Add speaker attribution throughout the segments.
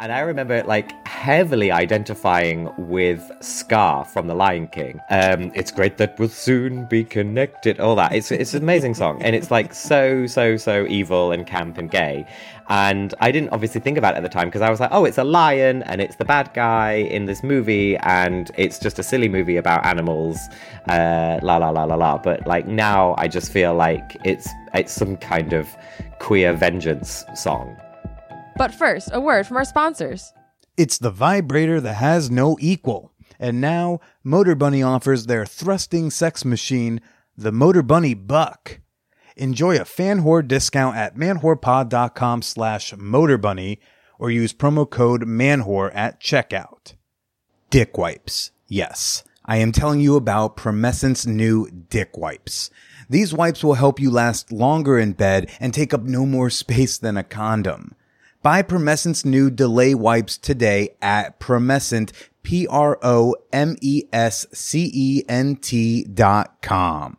Speaker 1: And I remember like heavily identifying with Scar from The Lion King. Um, it's great that we'll soon be connected. All that. It's it's an amazing song, and it's like so so so evil and camp and gay. And I didn't obviously think about it at the time because I was like, oh, it's a lion and it's the bad guy in this movie, and it's just a silly movie about animals. Uh, la la la la la. But like now, I just feel like it's it's some kind of queer vengeance song.
Speaker 2: But first, a word from our sponsors.
Speaker 3: It's the vibrator that has no equal. And now, Motorbunny offers their thrusting sex machine, the Motorbunny Buck. Enjoy a fan whore discount at manwhorepod.com slash motorbunny or use promo code manwhore at checkout. Dick wipes. Yes, I am telling you about Promescent's new dick wipes. These wipes will help you last longer in bed and take up no more space than a condom. Buy Promescent's new delay wipes today at Promescent, P-R-O-M-E-S-C-E-N-T dot com.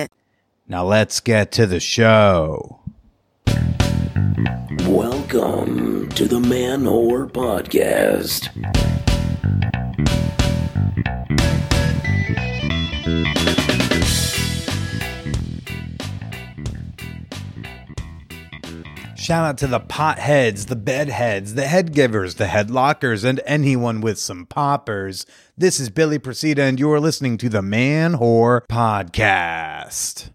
Speaker 3: Now let's get to the show.
Speaker 4: Welcome to the Man Whore Podcast.
Speaker 3: Shout out to the potheads, the bedheads, the head givers, the headlockers, and anyone with some poppers. This is Billy Procida, and you are listening to the Man Whore Podcast.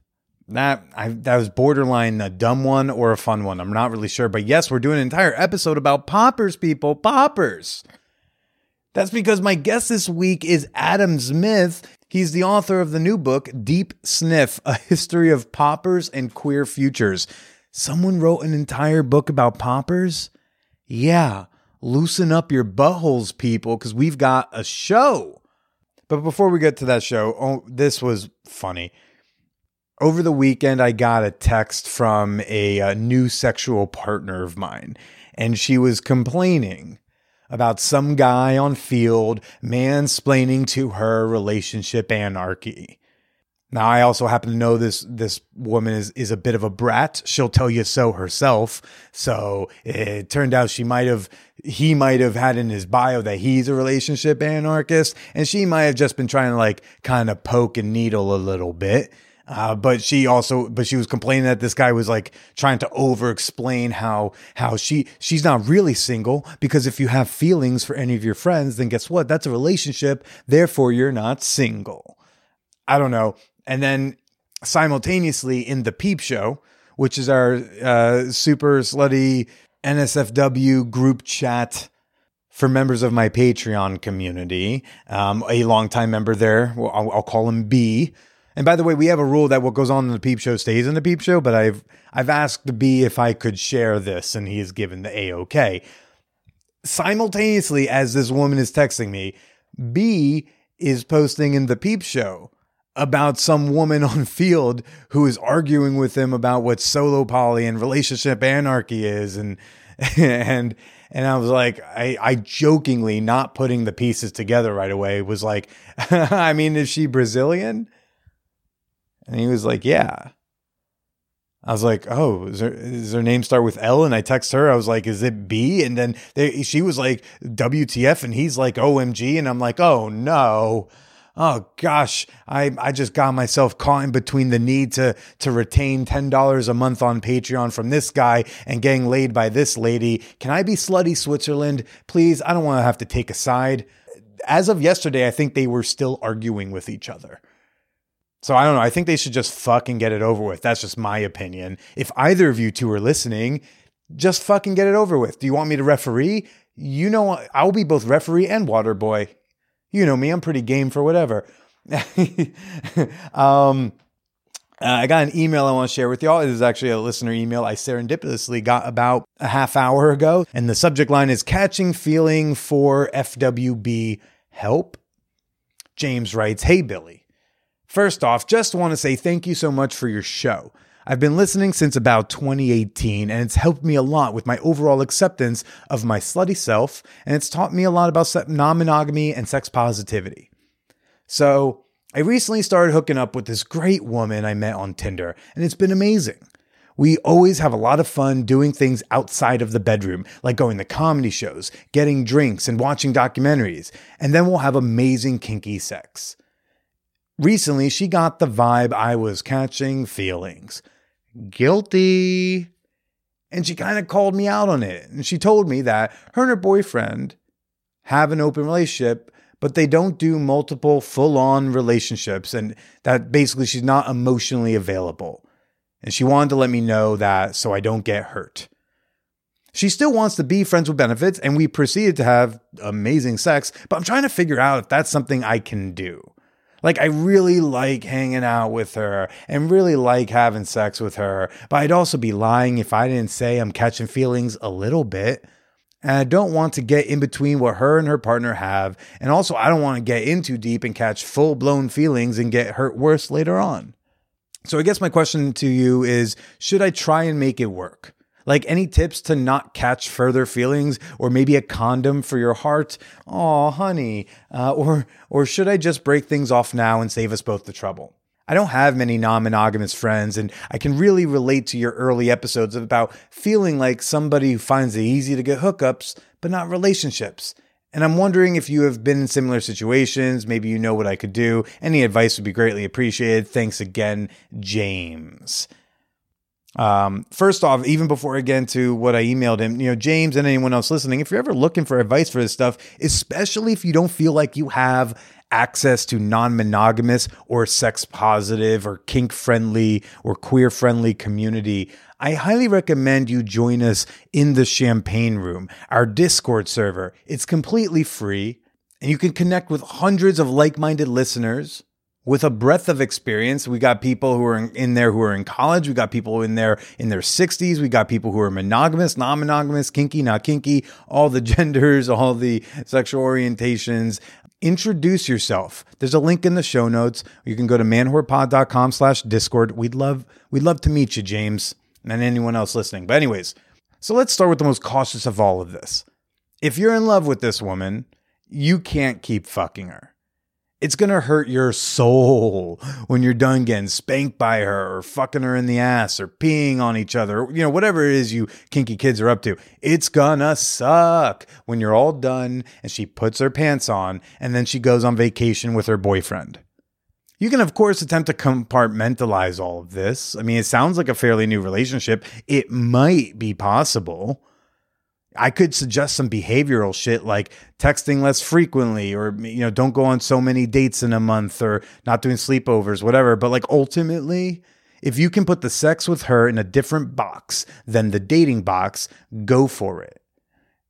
Speaker 3: That I, that was borderline a dumb one or a fun one. I'm not really sure, but yes, we're doing an entire episode about poppers, people, poppers. That's because my guest this week is Adam Zmith. He's the author of the new book, Deep Sniff A History of Poppers and Queer Futures. Someone wrote an entire book about poppers? Yeah, loosen up your buttholes, people, because we've got a show. But before we get to that show, oh, this was funny. Over the weekend, I got a text from a, a new sexual partner of mine, and she was complaining about some guy on Feeld mansplaining to her relationship anarchy. Now, I also happen to know this this woman is is a bit of a brat. She'll tell you so herself. So it turned out she might have he might have had in his bio that he's a relationship anarchist, and she might have just been trying to like kind of poke and needle a little bit. Uh, but she also, but she was complaining that this guy was like trying to over explain how, how she, she's not really single because if you have feelings for any of your friends, then guess what? That's a relationship. Therefore, you're not single. I don't know. And then simultaneously in the Peep Show, which is our uh, super slutty NSFW group chat for members of my Patreon community, um, a longtime member there, I'll, I'll call him B. And by the way, we have a rule that what goes on in the Peep Show stays in the Peep Show, but I've I've asked B if I could share this, and he has given the A OK. Simultaneously, as this woman is texting me, B is posting in the Peep Show about some woman on Feeld who is arguing with him about what solo poly and relationship anarchy is and and and I was like I I jokingly not putting the pieces together right away was like I mean is she Brazilian? And he was like, "Yeah." I was like, "Oh, is her, does her name start with L?" And I text her. I was like, "Is it B?" And then they, she was like, "WTF?" And he's like, "OMG!" And I'm like, "Oh no." oh gosh, I, I just got myself caught in between the need to, to retain $10 a month on Patreon from this guy and getting laid by this lady. Can I be slutty Switzerland? Please, I don't want to have to take a side. As of yesterday, I think they were still arguing with each other. So I don't know. I think they should just fucking get it over with. That's just my opinion. If either of you two are listening, just fucking get it over with. Do you want me to referee? You know, I'll be both referee and water boy. You know me, I'm pretty game for whatever. um, Uh, I got an email I want to share with y'all. It is actually a listener email I serendipitously got about a half hour ago. And the subject line is Catching Feeling for FWB Help. James writes Hey, Billy. First off, just want to say thank you so much for your show. I've been listening since about 2018, and it's helped me a lot with my overall acceptance of my slutty self, and it's taught me a lot about non monogamy and sex positivity. So, I recently started hooking up with this great woman I met on Tinder, and it's been amazing. We always have a lot of fun doing things outside of the bedroom, like going to comedy shows, getting drinks, and watching documentaries, and then we'll have amazing kinky sex. Recently, she got the vibe I was catching feelings. Guilty. And she kind of called me out on it. And she told me that her and her boyfriend have an open relationship, but they don't do multiple full on relationships. And that basically she's not emotionally available. And she wanted to let me know that so I don't get hurt. She still wants to be friends with benefits, and we proceeded to have amazing sex, but I'm trying to figure out if that's something I can do. Like, I really like hanging out with her and really like having sex with her, but I'd also be lying if I didn't say I'm catching feelings a little bit. And I don't want to get in between what her and her partner have. And also, I don't want to get in too deep and catch full blown feelings and get hurt worse later on. So, I guess my question to you is should I try and make it work? Like any tips to not catch further feelings, or maybe a condom for your heart? Oh, honey. Uh, or or should I just break things off now and save us both the trouble? I don't have many non monogamous friends, and I can really relate to your early episodes about feeling like somebody who finds it easy to get hookups, but not relationships. And I'm wondering if you have been in similar situations. Maybe you know what I could do. Any advice would be greatly appreciated. Thanks again, James. Um, first off, even before I get into what I emailed him, you know, James and anyone else listening, if you're ever looking for advice for this stuff, especially if you don't feel like you have access to non monogamous or sex positive or kink friendly or queer friendly community, I highly recommend you join us in the Champagne Room, our Discord server. It's completely free and you can connect with hundreds of like minded listeners with a breadth of experience. We got people who are in, there who are in college. We got people in there in their 60s. We got people who are monogamous, non monogamous, kinky, not kinky, all the genders, all the sexual orientations. Introduce yourself. There's a link in the show notes. You can go to manwhorepod.com slash discord. We'd love, we'd love to meet you, James, and anyone else listening. But anyways, so let's start with the most cautious of all of this. If you're in love with this woman, you can't keep fucking her it's going to hurt your soul when you're done getting spanked by her or fucking her in the ass or peeing on each other. You know, whatever it is you kinky kids are up to. It's gonna suck when you're all done and she puts her pants on and then she goes on vacation with her boyfriend. You can, of course, attempt to compartmentalize all of this. I mean, it sounds like a fairly new relationship. It might be possible. I could suggest some behavioral shit like texting less frequently or you know don't go on so many dates in a month or not doing sleepovers whatever. But like ultimately if you can put the sex with her in a different box than the dating box go for it.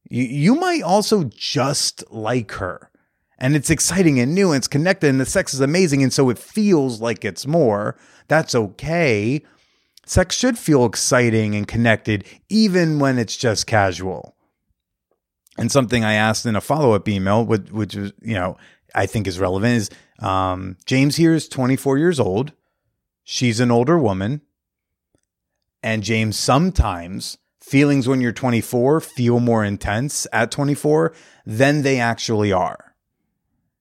Speaker 3: You, you might also just like her. And it's exciting and new and it's connected and the sex is amazing and so it feels like it's more. That's okay. Sex should feel exciting and connected even when it's just casual and something I asked in a follow up email, which, which was, you know, I think is relevant is um, James here is 24 years old. She's an older woman. And James, sometimes feelings when you're 24 feel more intense at 24 than they actually are.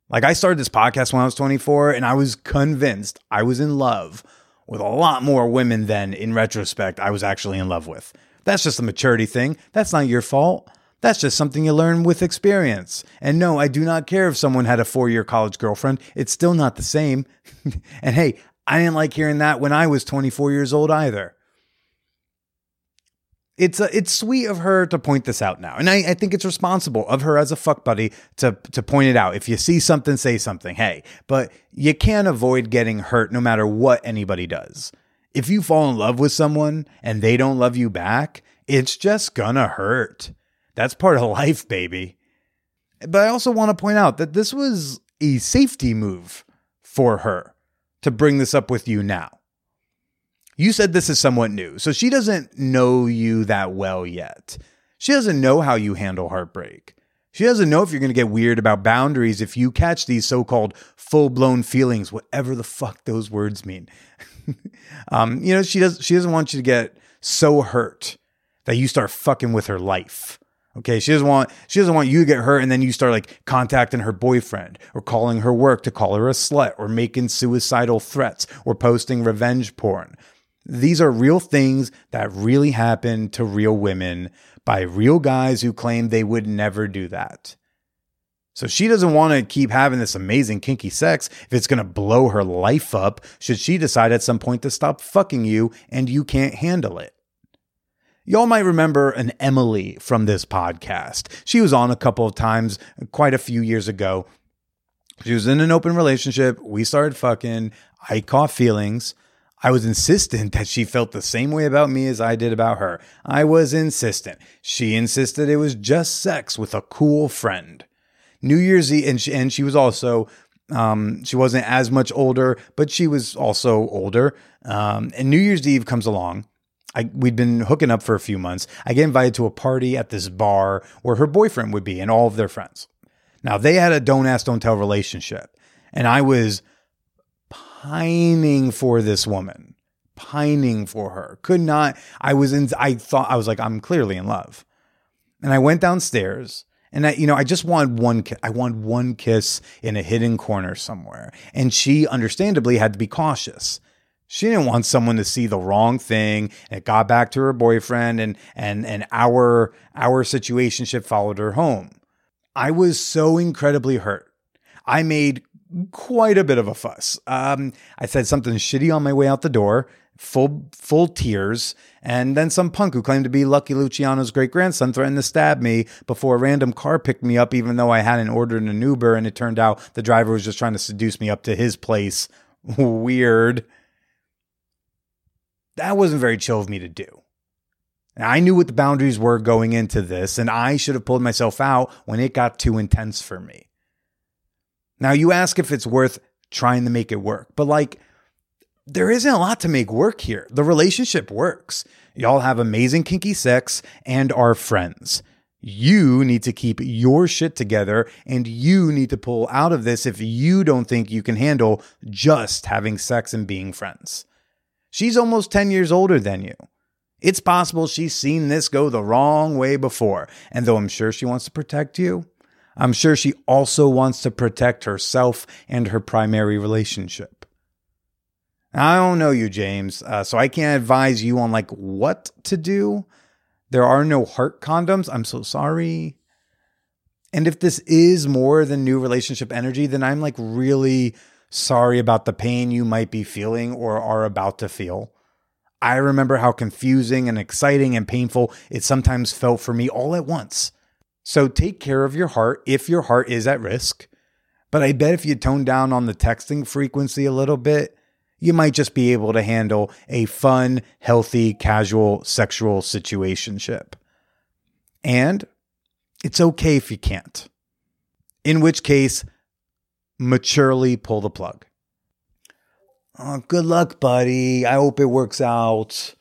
Speaker 3: Like I started this podcast when I was 24 and I was convinced I was in love with a lot more women than in retrospect I was actually in love with. That's just a maturity thing. That's not your fault. That's just something you learn with experience. And no, I do not care if someone had a four year college girlfriend. It's still not the same. and hey, I didn't like hearing that when I was 24 years old either. It's a, it's sweet of her to point this out now. And I, I think it's responsible of her as a fuck buddy to, to point it out. If you see something, say something. Hey, but you can't avoid getting hurt no matter what anybody does. If you fall in love with someone and they don't love you back, it's just gonna hurt. That's part of life, baby. But I also want to point out that this was a safety move for her to bring this up with you now. You said this is somewhat new, so she doesn't know you that well yet. She doesn't know how you handle heartbreak. She doesn't know if you're going to get weird about boundaries if you catch these so called full blown feelings, whatever the fuck those words mean. um, you know, she, does, she doesn't want you to get so hurt that you start fucking with her life. Okay, she doesn't want she doesn't want you to get hurt and then you start like contacting her boyfriend or calling her work to call her a slut or making suicidal threats or posting revenge porn. These are real things that really happen to real women by real guys who claim they would never do that. So she doesn't want to keep having this amazing kinky sex if it's going to blow her life up should she decide at some point to stop fucking you and you can't handle it. Y'all might remember an Emily from this podcast. She was on a couple of times quite a few years ago. She was in an open relationship. We started fucking. I caught feelings. I was insistent that she felt the same way about me as I did about her. I was insistent. She insisted it was just sex with a cool friend. New Year's Eve, and she, and she was also, um, she wasn't as much older, but she was also older. Um, and New Year's Eve comes along. I, we'd been hooking up for a few months. I get invited to a party at this bar where her boyfriend would be and all of their friends. Now, they had a don't ask, don't tell relationship. And I was pining for this woman, pining for her. Could not, I was in, I thought, I was like, I'm clearly in love. And I went downstairs and I, you know, I just wanted one, I wanted one kiss in a hidden corner somewhere. And she understandably had to be cautious. She didn't want someone to see the wrong thing. And it got back to her boyfriend and, and, and our, our situationship followed her home. I was so incredibly hurt. I made quite a bit of a fuss. Um, I said something shitty on my way out the door, full full tears, and then some punk who claimed to be Lucky Luciano's great grandson threatened to stab me before a random car picked me up, even though I hadn't ordered an Uber, and it turned out the driver was just trying to seduce me up to his place. Weird. That wasn't very chill of me to do. And I knew what the boundaries were going into this, and I should have pulled myself out when it got too intense for me. Now, you ask if it's worth trying to make it work, but like, there isn't a lot to make work here. The relationship works. Y'all have amazing kinky sex and are friends. You need to keep your shit together and you need to pull out of this if you don't think you can handle just having sex and being friends. She's almost 10 years older than you. It's possible she's seen this go the wrong way before. And though I'm sure she wants to protect you, I'm sure she also wants to protect herself and her primary relationship. I don't know you, James, uh, so I can't advise you on like what to do. There are no heart condoms. I'm so sorry. And if this is more than new relationship energy, then I'm like really sorry about the pain you might be feeling or are about to feel. I remember how confusing and exciting and painful it sometimes felt for me all at once. So take care of your heart if your heart is at risk. But I bet if you tone down on the texting frequency a little bit, you might just be able to handle a fun, healthy, casual sexual situationship. And it's okay if you can't. In which case, maturely pull the plug. Oh, good luck, buddy. I hope it works out.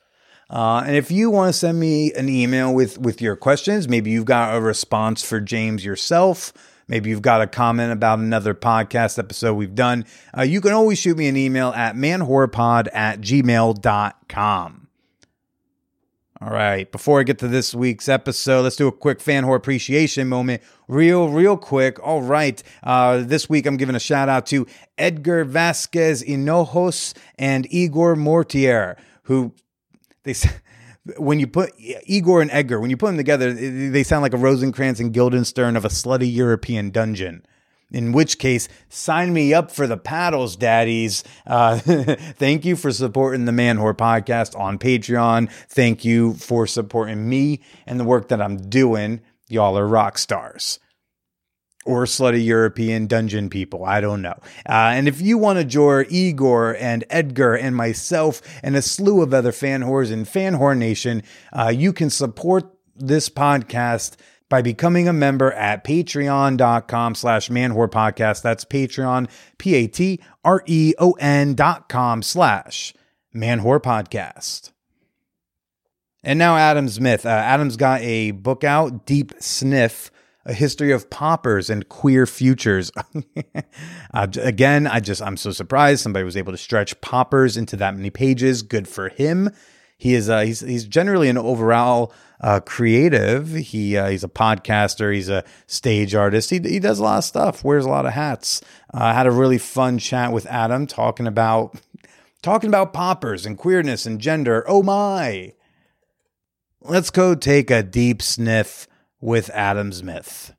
Speaker 3: Uh, and if you want to send me an email with with your questions, maybe you've got a response for James yourself. Maybe you've got a comment about another podcast episode we've done. Uh, you can always shoot me an email at manwhorepod at gmail.com. All right, before I get to this week's episode, let's do a quick fan whore appreciation moment. Real, real quick. All right, uh, this week I'm giving a shout out to Edgar Vasquez Hinojos and Igor Mortier, who they said when you put Igor and Edgar, when you put them together, they sound like a Rosencrantz and Guildenstern of a slutty European dungeon. In which case, sign me up for the paddles, daddies. Uh, thank you for supporting the Man Whore podcast on Patreon. Thank you for supporting me and the work that I'm doing. Y'all are rock stars or slutty European dungeon people. I don't know. Uh, and if you want to join Igor and Edgar and myself and a slew of other fan whores in Fan Whore Nation, uh, you can support this podcast by becoming a member at patreon.com slash manwhore podcast. That's Patreon, P-A-T-R-E-O-N dot com slash Man Whore Podcast. And now Adam Zmith. Uh, Adam's got a book out, Deep Sniff, a history of poppers and queer futures. uh, again, I just I'm so surprised somebody was able to stretch poppers into that many pages. Good for him. He is uh, he's he's generally an overall uh, creative. He uh, he's a podcaster. He's a stage artist. He he does a lot of stuff. Wears a lot of hats. Uh, had a really fun chat with Adam talking about talking about poppers and queerness and gender. Oh my! Let's go take a deep sniff with Adam Zmith.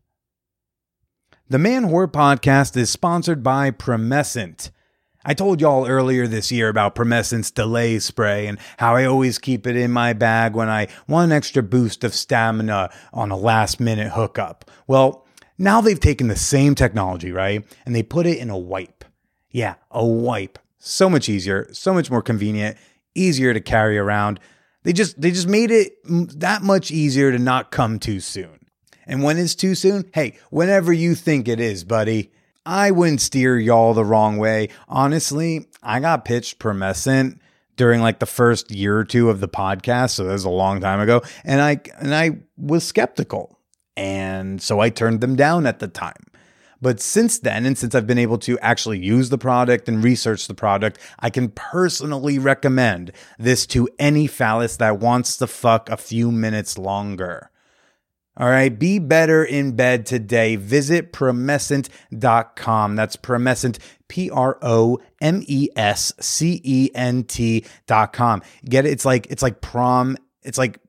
Speaker 3: The Man Whore podcast is sponsored by Promescent. I told y'all earlier this year about Promescent's delay spray and how I always keep it in my bag when I want an extra boost of stamina on a last minute hookup. Well, now they've taken the same technology, right? And they put it in a wipe. Yeah, a wipe. So much easier, so much more convenient, easier to carry around. They just they just made it that much easier to not come too soon. And when is too soon? Hey, whenever you think it is, buddy. I wouldn't steer y'all the wrong way. Honestly, I got pitched Promescent during like the first year or two of the podcast, so that was a long time ago, and I and I was skeptical. And so I turned them down at the time. But since then, and since I've been able to actually use the product and research the product, I can personally recommend this to any phallus that wants to fuck a few minutes longer. All right, be better in bed today. Visit promescent.com. That's promescent, P R O M E S C E N T.com. Get it? It's like, it's like prom, it's like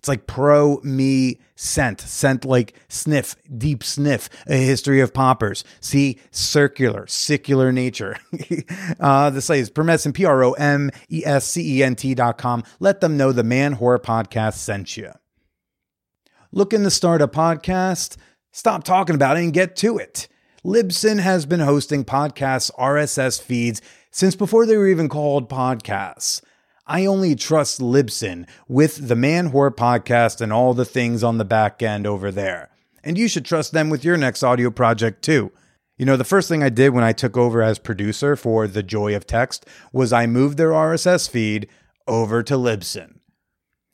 Speaker 3: it's like pro me scent, scent like sniff, deep sniff, a history of poppers. See, circular, secular nature. uh, the site is Promescent, P R O M E S C E N T dot com. Let them know the Man Whore Podcast sent you. Looking to start a podcast? Stop talking about it and get to it. Libsyn has been hosting podcasts RSS feeds since before they were even called podcasts. I only trust Libsyn with the Man Whore podcast and all the things on the back end over there. And you should trust them with your next audio project too. You know, the first thing I did when I took over as producer for The Joy of Text was I moved their RSS feed over to Libsyn.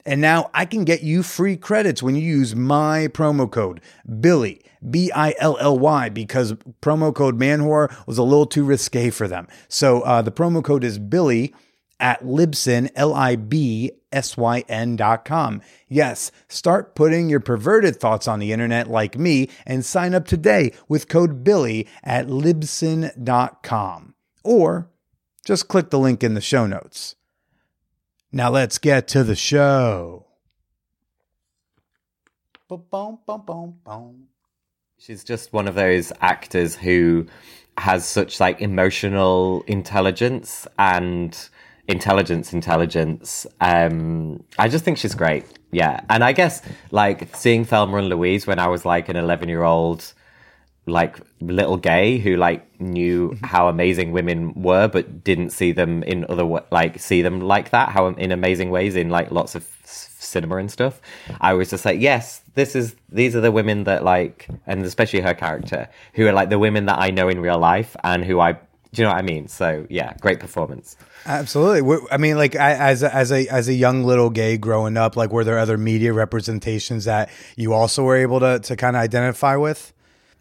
Speaker 3: And now I can get you free credits when you use my promo code, Billy, B I L L Y, because promo code Manwhore was a little too risque for them. So uh, the promo code is Billy at Libsyn, L I B S Y N dot com. Yes, start putting your perverted thoughts on the internet like me and sign up today with code Billy at Libsyn dot com, Or just click the link in the show notes. Now let's get to the show. Boom, boom, boom, boom.
Speaker 1: She's just one of those actors who has such like emotional intelligence and intelligence intelligence um i just think she's great yeah and i guess like seeing thelma and louise when i was like an 11 year old like little gay who like knew mm-hmm. how amazing women were but didn't see them in other like see them like that how in amazing ways in like lots of s- cinema and stuff i was just like yes this is these are the women that like and especially her character who are like the women that i know in real life and who i do you know what i mean so yeah great performance
Speaker 3: Absolutely. I mean, like I, as a, as a as a young little gay growing up, like were there other media representations that you also were able to to kind of identify with?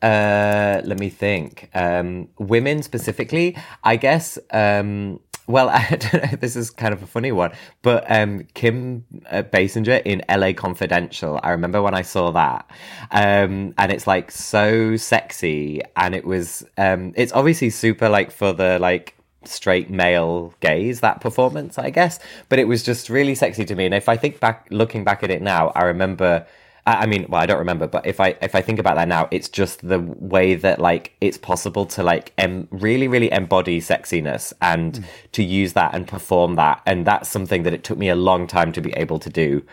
Speaker 1: Uh, let me think. Um, women specifically, I guess. Um, well, I don't know. This is kind of a funny one, but um, Kim uh, Basinger in LA Confidential. I remember when I saw that, um, and it's like so sexy, and it was. Um, it's obviously super like for the like straight male gaze that performance i guess but it was just really sexy to me and if i think back looking back at it now i remember I I mean, well, I don't remember, but if I if I think about that now, it's just the way that like it's possible to like em- really really embody sexiness and hmm. to use that and perform that, and that's something that it took me a long time to be able to do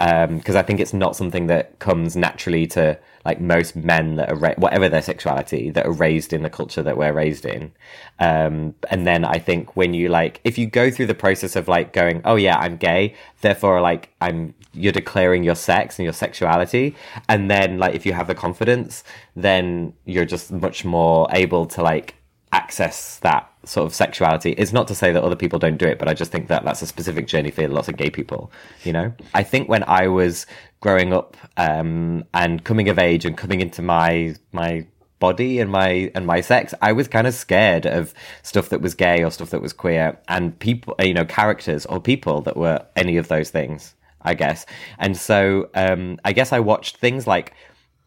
Speaker 1: um, because I think it's not something that comes naturally to like most men that are ra- whatever their sexuality that are raised in the culture that we're raised in. Um, and then I think when you like, if you go through the process of like going, oh yeah, I'm gay, therefore like I'm, you're declaring your sex and your sexuality, and then like if you have the confidence, then you're just much more able to like access that sort of sexuality. It's not to say that other people don't do it, but I just think that that's a specific journey for lots of gay people. You know, I think when I was growing up um, and coming of age and coming into my my body and my and my sex i was kind of scared of stuff that was gay or stuff that was queer and people you know characters or people that were any of those things i guess and so um i guess i watched things like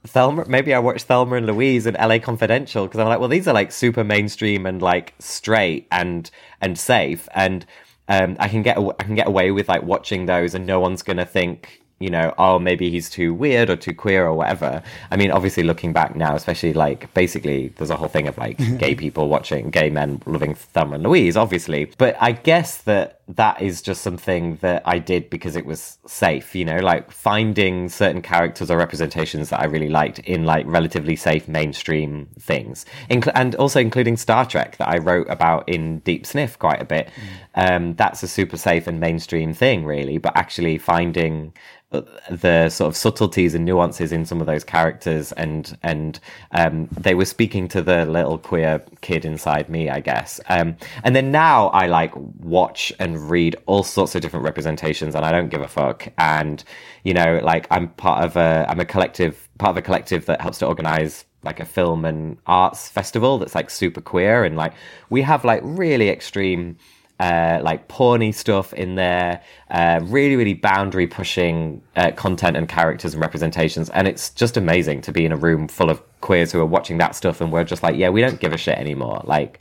Speaker 1: Thelma, maybe I watched Thelma and Louise and LA Confidential because I'm like, well, these are like super mainstream and like straight and and safe, and um, I can get I can get away with like watching those, and no one's gonna think you know, oh, maybe he's too weird or too queer or whatever. I mean, obviously, looking back now, especially like basically, there's a whole thing of like gay people watching gay men loving Thelma and Louise, obviously. But I guess that that is just something that I did because it was safe, you know, like finding certain characters or representations that I really liked in like relatively safe mainstream things, Incl- and also including Star Trek that I wrote about in Deep Sniff quite a bit. Mm. Um, that's a super safe and mainstream thing, really, but actually finding the sort of subtleties and nuances in some of those characters and and um, they were speaking to the little queer kid inside me i guess um, and then now i like watch and read all sorts of different representations and i don't give a fuck and you know like i'm part of a i'm a collective part of a collective that helps to organize like a film and arts festival that's like super queer and like we have like really extreme uh, like porny stuff in there, uh, really, really boundary pushing uh, content and characters and representations. And it's just amazing to be in a room full of queers who are watching that stuff and we're just like, yeah, we don't give a shit anymore. Like,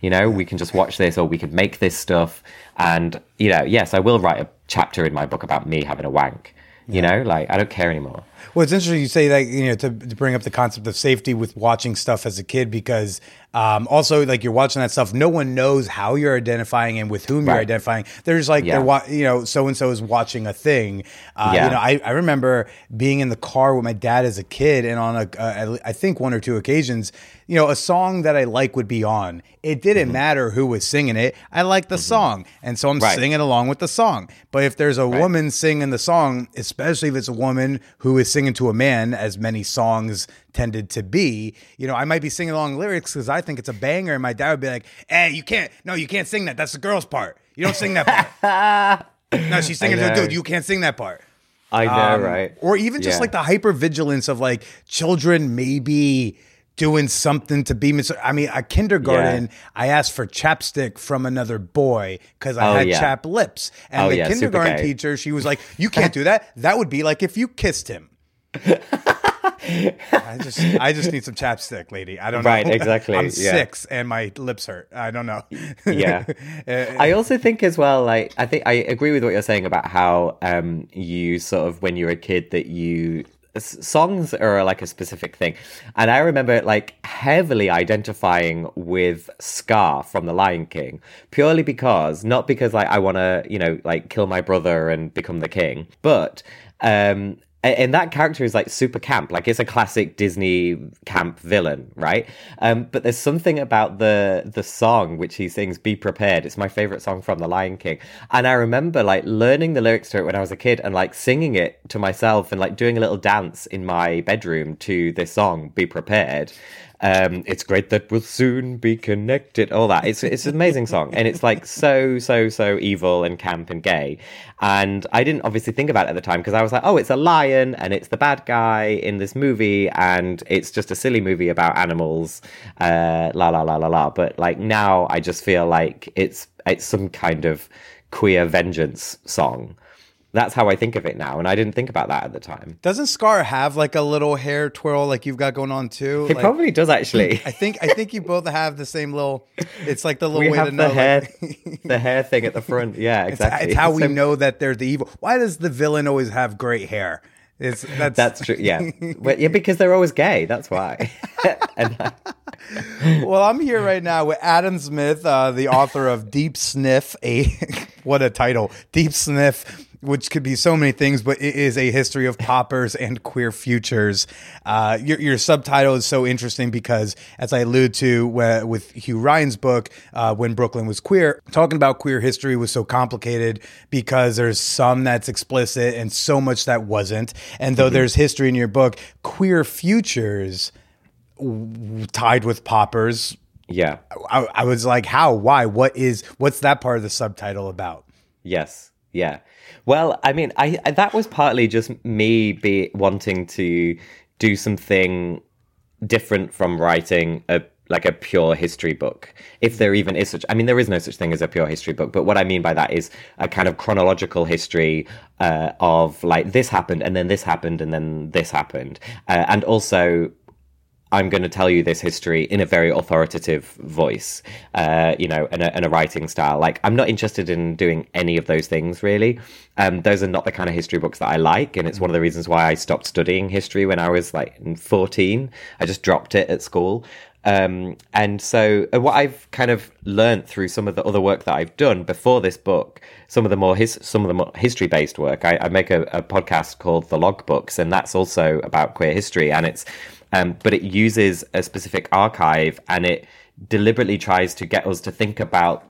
Speaker 1: you know, we can just watch this or we could make this stuff. And, you know, yes, I will write a chapter in my book about me having a wank. You yeah. know, like I don't care anymore.
Speaker 3: Well, it's interesting you say that, you know, to, to bring up the concept of safety with watching stuff as a kid because um, also, like you're watching that stuff, no one knows how you're identifying and with whom right. you're identifying. There's like yeah. they're wa- you know so and so is watching a thing. Uh, yeah. You know, I, I remember being in the car with my dad as a kid, and on a uh, I think one or two occasions, you know, a song that I like would be on. It didn't mm-hmm. matter who was singing it. I like the mm-hmm. song, and so I'm right. singing along with the song. But if there's a right. woman singing the song, especially if it's a woman who is singing to a man, as many songs tended to be. You know, I might be singing along lyrics because I think it's a banger, and my dad would be like, "Hey, you can't, no, you can't sing that. That's the girl's part. You don't sing that part. no, she's singing to the dude. You can't sing that part."
Speaker 1: I know, um, right?
Speaker 3: Or even just yeah. like the hyper vigilance of like children maybe doing something to be mis- I mean, a kindergarten, yeah. I asked for chapstick from another boy because I oh, had yeah. chap lips. And oh, the kindergarten teacher, she was like, You can't do that. That would be like if you kissed him. I just I just need some chapstick, lady. I don't know.
Speaker 1: Right, exactly.
Speaker 3: I'm yeah. six and my lips hurt. I don't know.
Speaker 1: yeah. Uh, I also think as well, like I think I agree with what you're saying about how um you sort of when you're a kid that you songs are like a specific thing and i remember like heavily identifying with scar from the lion king purely because not because like i want to you know like kill my brother and become the king but um and that character is like super camp. Like it's a classic disney camp villain right? Um, but there's something about the the song which he sings be prepared. It's my favorite song from the lion king. And i remember like learning the lyrics to it when i was a kid and like singing it to myself and like doing a little dance in my bedroom to this song be prepared um, it's great that we'll soon be connected. All that. It's it's an amazing song, and it's like so so so evil and camp and gay. And I didn't obviously think about it at the time because I was like, oh, it's a lion and it's the bad guy in this movie, and it's just a silly movie about animals. Uh, la la la la la. But like now, I just feel like it's it's some kind of queer vengeance song that's how I think of it now, and I didn't think about that at the time.
Speaker 3: Doesn't Scar have like a little hair twirl like you've got going on too?
Speaker 1: He
Speaker 3: like,
Speaker 1: probably does actually.
Speaker 3: I think I think you both have the same little. It's like the little
Speaker 1: we
Speaker 3: way
Speaker 1: have
Speaker 3: to
Speaker 1: the
Speaker 3: know
Speaker 1: hair, like, the hair thing at the front. Yeah, exactly.
Speaker 3: It's, it's how we know that they're the evil. Why does the villain always have great hair? It's that's
Speaker 1: that's true. Yeah, well, yeah, because they're always gay. That's why. and, uh,
Speaker 3: well, I'm here right now with Adam Zmith, uh, the author of Deep Sniff. A what a title, Deep Sniff which could be so many things, but it is a history of poppers and queer futures. Uh, your, your, subtitle is so interesting because, as I allude to with Hugh Ryan's book, uh, When Brooklyn Was Queer, talking about queer history was so complicated because there's some that's explicit and so much that wasn't. And though mm-hmm. there's history in your book, queer futures tied with poppers
Speaker 1: Yeah.
Speaker 3: I, I was like, how? Why? What is? What's that part of the subtitle about?
Speaker 1: Yes. Yeah. Well, I mean, I, I that was partly just me be wanting to do something different from writing a like a pure history book if there even is such i mean there is no such thing as a pure history book but what i mean by that is a kind of chronological history uh, of like this happened and then this happened and then this happened uh, and also I'm going to tell you this history in a very authoritative voice, uh, you know, and a, and a, writing style. Like, I'm not interested in doing any of those things, really. Um, those are not the kind of history books that I like. And it's one of the reasons why I stopped studying history when I was like 14. I just dropped it at school. Um, and so, uh, what I've kind of learned through some of the other work that I've done before this book, some of the more his, some of the more history based work, I, I make a, a podcast called The Logbooks, and that's also about queer history. And it's um, but it uses a specific archive and it deliberately tries to get us to think about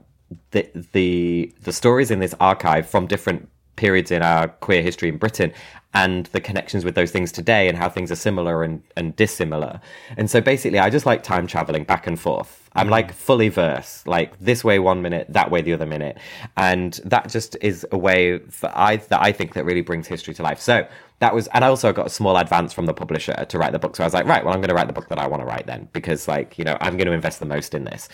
Speaker 1: the the the stories in this archive from different periods in our queer history in Britain and the connections with those things today and how things are similar and, and dissimilar. And so basically, I just like time traveling back and forth. I'm like fully verse, like this way one minute, that way the other minute. And that just is a way for I, that I think that really brings history to life. So that was, and I also got a small advance from the publisher to write the book. So I was like, right, well, I'm going to write the book that I want to write then because like, you know, I'm going to invest the most in this.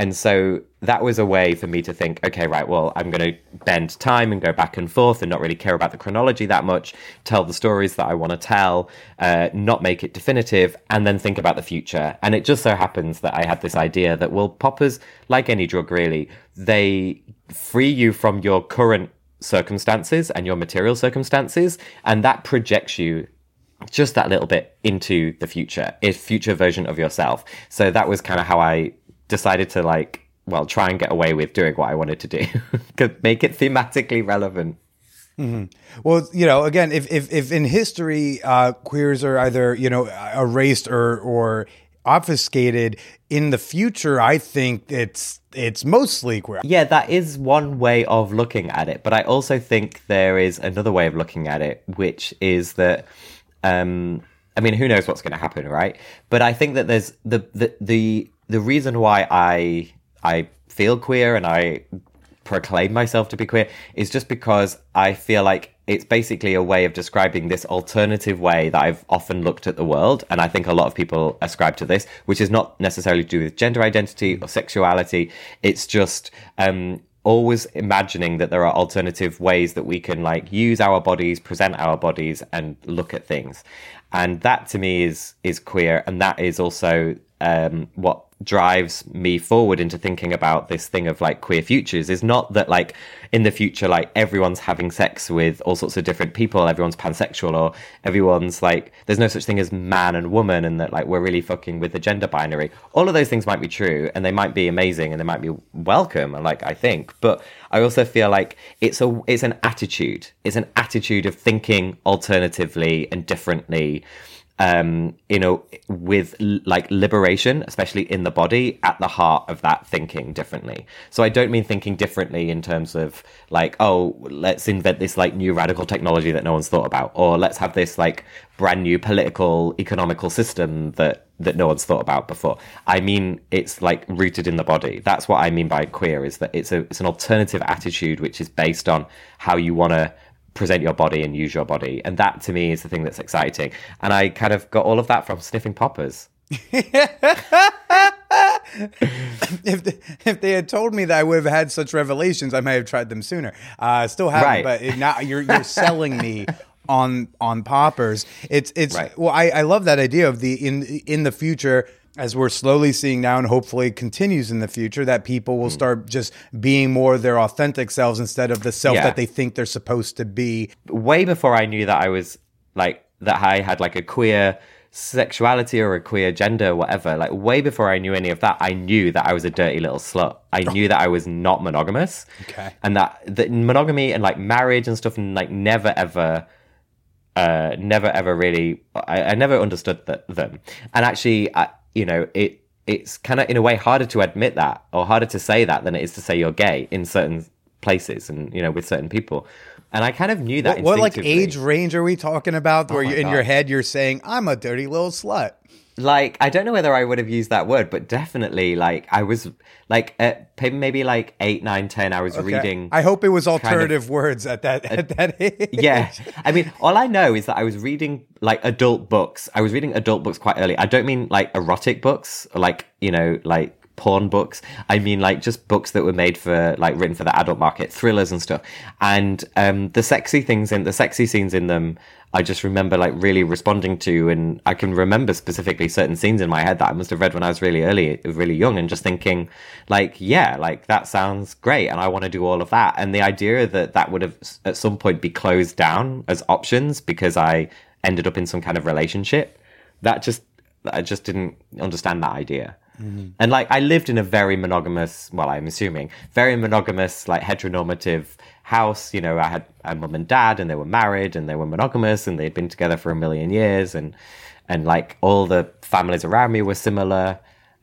Speaker 1: And so that was a way for me to think, okay, right, well, I'm going to bend time and go back and forth and not really care about the chronology that much, tell the stories that I want to tell, uh, not make it definitive, and then think about the future. And it just so happens that I had this idea that, well, poppers, like any drug, really, they free you from your current circumstances and your material circumstances, and that projects you just that little bit into the future, a future version of yourself. So that was kind of how I decided to like well try and get away with doing what I wanted to do, could make it thematically relevant.
Speaker 3: Mm-hmm. Well, you know, again, if if, if in history uh, queers are either you know erased or or obfuscated in the future, I think it's it's mostly queer.
Speaker 1: Yeah, that is one way of looking at it, but I also think there is another way of looking at it, which is that. Um, I mean, who knows what's going to happen, right? But I think that there's the the the the reason why I I feel queer and I proclaim myself to be queer is just because I feel like it's basically a way of describing this alternative way that I've often looked at the world. And I think a lot of people ascribe to this, which is not necessarily to do with gender identity or sexuality. It's just, um, always imagining that there are alternative ways that we can like use our bodies present our bodies and look at things and that to me is is queer and that is also um, what drives me forward into thinking about this thing of like queer futures is not that like in the future like everyone's having sex with all sorts of different people everyone's pansexual or everyone's like there's no such thing as man and woman and that like we're really fucking with the gender binary. All of those things might be true and they might be amazing and they might be welcome and like i think. But i also feel like it's a it's an attitude. It's an attitude of thinking alternatively and differently um, you know, with like liberation, especially in the body, at the heart of that thinking differently. So I don't mean thinking differently in terms of like, oh, let's invent this like new radical technology that no one's thought about, or let's have this like brand new political economical system that that no one's thought about before. I mean, it's like rooted in the body. That's what I mean by queer is that it's a it's an alternative attitude which is based on how you want to present your body and use your body. And that to me is the thing that's exciting. And I kind of got all of that from sniffing poppers.
Speaker 3: if they, if they had told me that I would have had such revelations, I might have tried them sooner. Uh, still haven't,
Speaker 1: right.
Speaker 3: but now you're you're selling me on on poppers. It's it's right. well, I, I love that idea of the in in the future as we're slowly seeing now and hopefully continues in the future that people will mm. start just being more their authentic selves instead of the self yeah. that they think they're supposed to be.
Speaker 1: Way before i knew that i was like that i had like a queer sexuality or a queer gender whatever like way before i knew any of that i knew that i was a dirty little slut. I knew that i was not monogamous.
Speaker 3: Okay.
Speaker 1: And that that monogamy and like marriage and stuff and like never ever uh never ever really i, I never understood that them. And actually I, you know, it it's kind of in a way harder to admit that or harder to say that than it is to say you're gay in certain places and you know with certain people. And I kind of knew that.
Speaker 3: What, what like age range are we talking about? Oh where oh you, in your head you're saying I'm a dirty little slut?
Speaker 1: Like I don't know whether I would have used that word, but definitely like I was like at maybe like eight, nine, ten. I was
Speaker 3: Okay.
Speaker 1: reading.
Speaker 3: I hope it was
Speaker 1: kind of-
Speaker 3: alternative words at that at that age.
Speaker 1: yeah, I mean, all I know is that I was reading like adult books. I was reading adult books quite early. I don't mean like erotic books, like you know, like porn books. I mean like just books that were made for like written for the adult market, thrillers and stuff. And um, the sexy things in the sexy scenes in them, I just remember like really responding to, and I can remember specifically certain scenes in my head that I must have read when I was really early, really young, and just thinking, like, yeah, like that sounds great, and I want to do all of that. And the idea that that would have at some point be closed down as options because I ended up in some kind of relationship, that just I just didn't understand that idea. Mm-hmm. And like I lived in a very monogamous, well, I'm assuming very monogamous, like heteronormative house. You know, I had a mum and dad, and they were married, and they were monogamous, and they'd been together for a million years, and and like all the families around me were similar,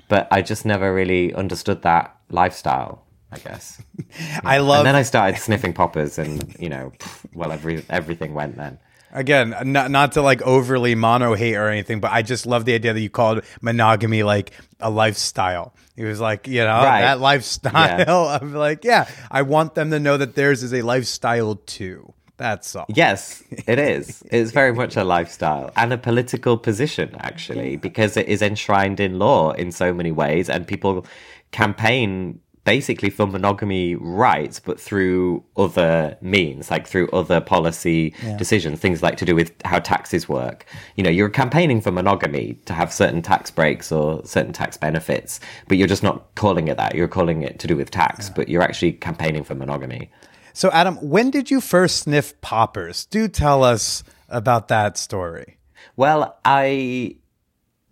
Speaker 1: but I just never really understood that lifestyle. I guess.
Speaker 3: I love
Speaker 1: And then I started sniffing poppers, and you know, well, every everything went then.
Speaker 3: Again, not not to like overly mono hate or anything, but I just love the idea that you called monogamy like a lifestyle. It was like, you know,
Speaker 1: Right.
Speaker 3: that lifestyle of like, yeah, I want them to know that theirs is a lifestyle too. That's all.
Speaker 1: Yes, it is. It's very much a lifestyle and a political position, actually, because it is enshrined in law in so many ways, and people campaign basically for monogamy rights, but through other means, like through other policy decisions, things like to do with how taxes work. You know, you're campaigning for monogamy to have certain tax breaks or certain tax benefits, but you're just not calling it that. You're calling it to do with tax, but you're actually campaigning for monogamy.
Speaker 3: So, Adam, when did you first sniff poppers? Do tell us about that story.
Speaker 1: Well, I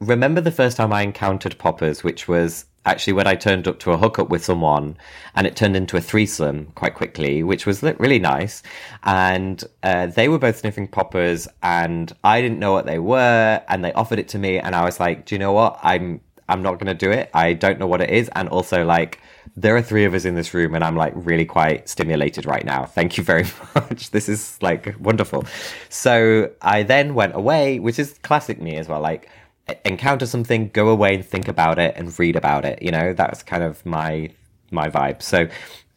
Speaker 1: remember the first time I encountered poppers, which was actually when I turned up to a hookup with someone, and it turned into a threesome quite quickly, which was really nice. And uh, they were both sniffing poppers, and I didn't know what they were, and they offered it to me, and I was like, "Do you know what? I'm I'm not going to do it. I don't know what it is, and also like." There are three of us in this room, and I'm like really quite stimulated right now. Thank you very much. This is like wonderful. So I then went away, which is classic me as well. Like encounter something, go away and think about it and read about it. You know, that's kind of my my vibe. So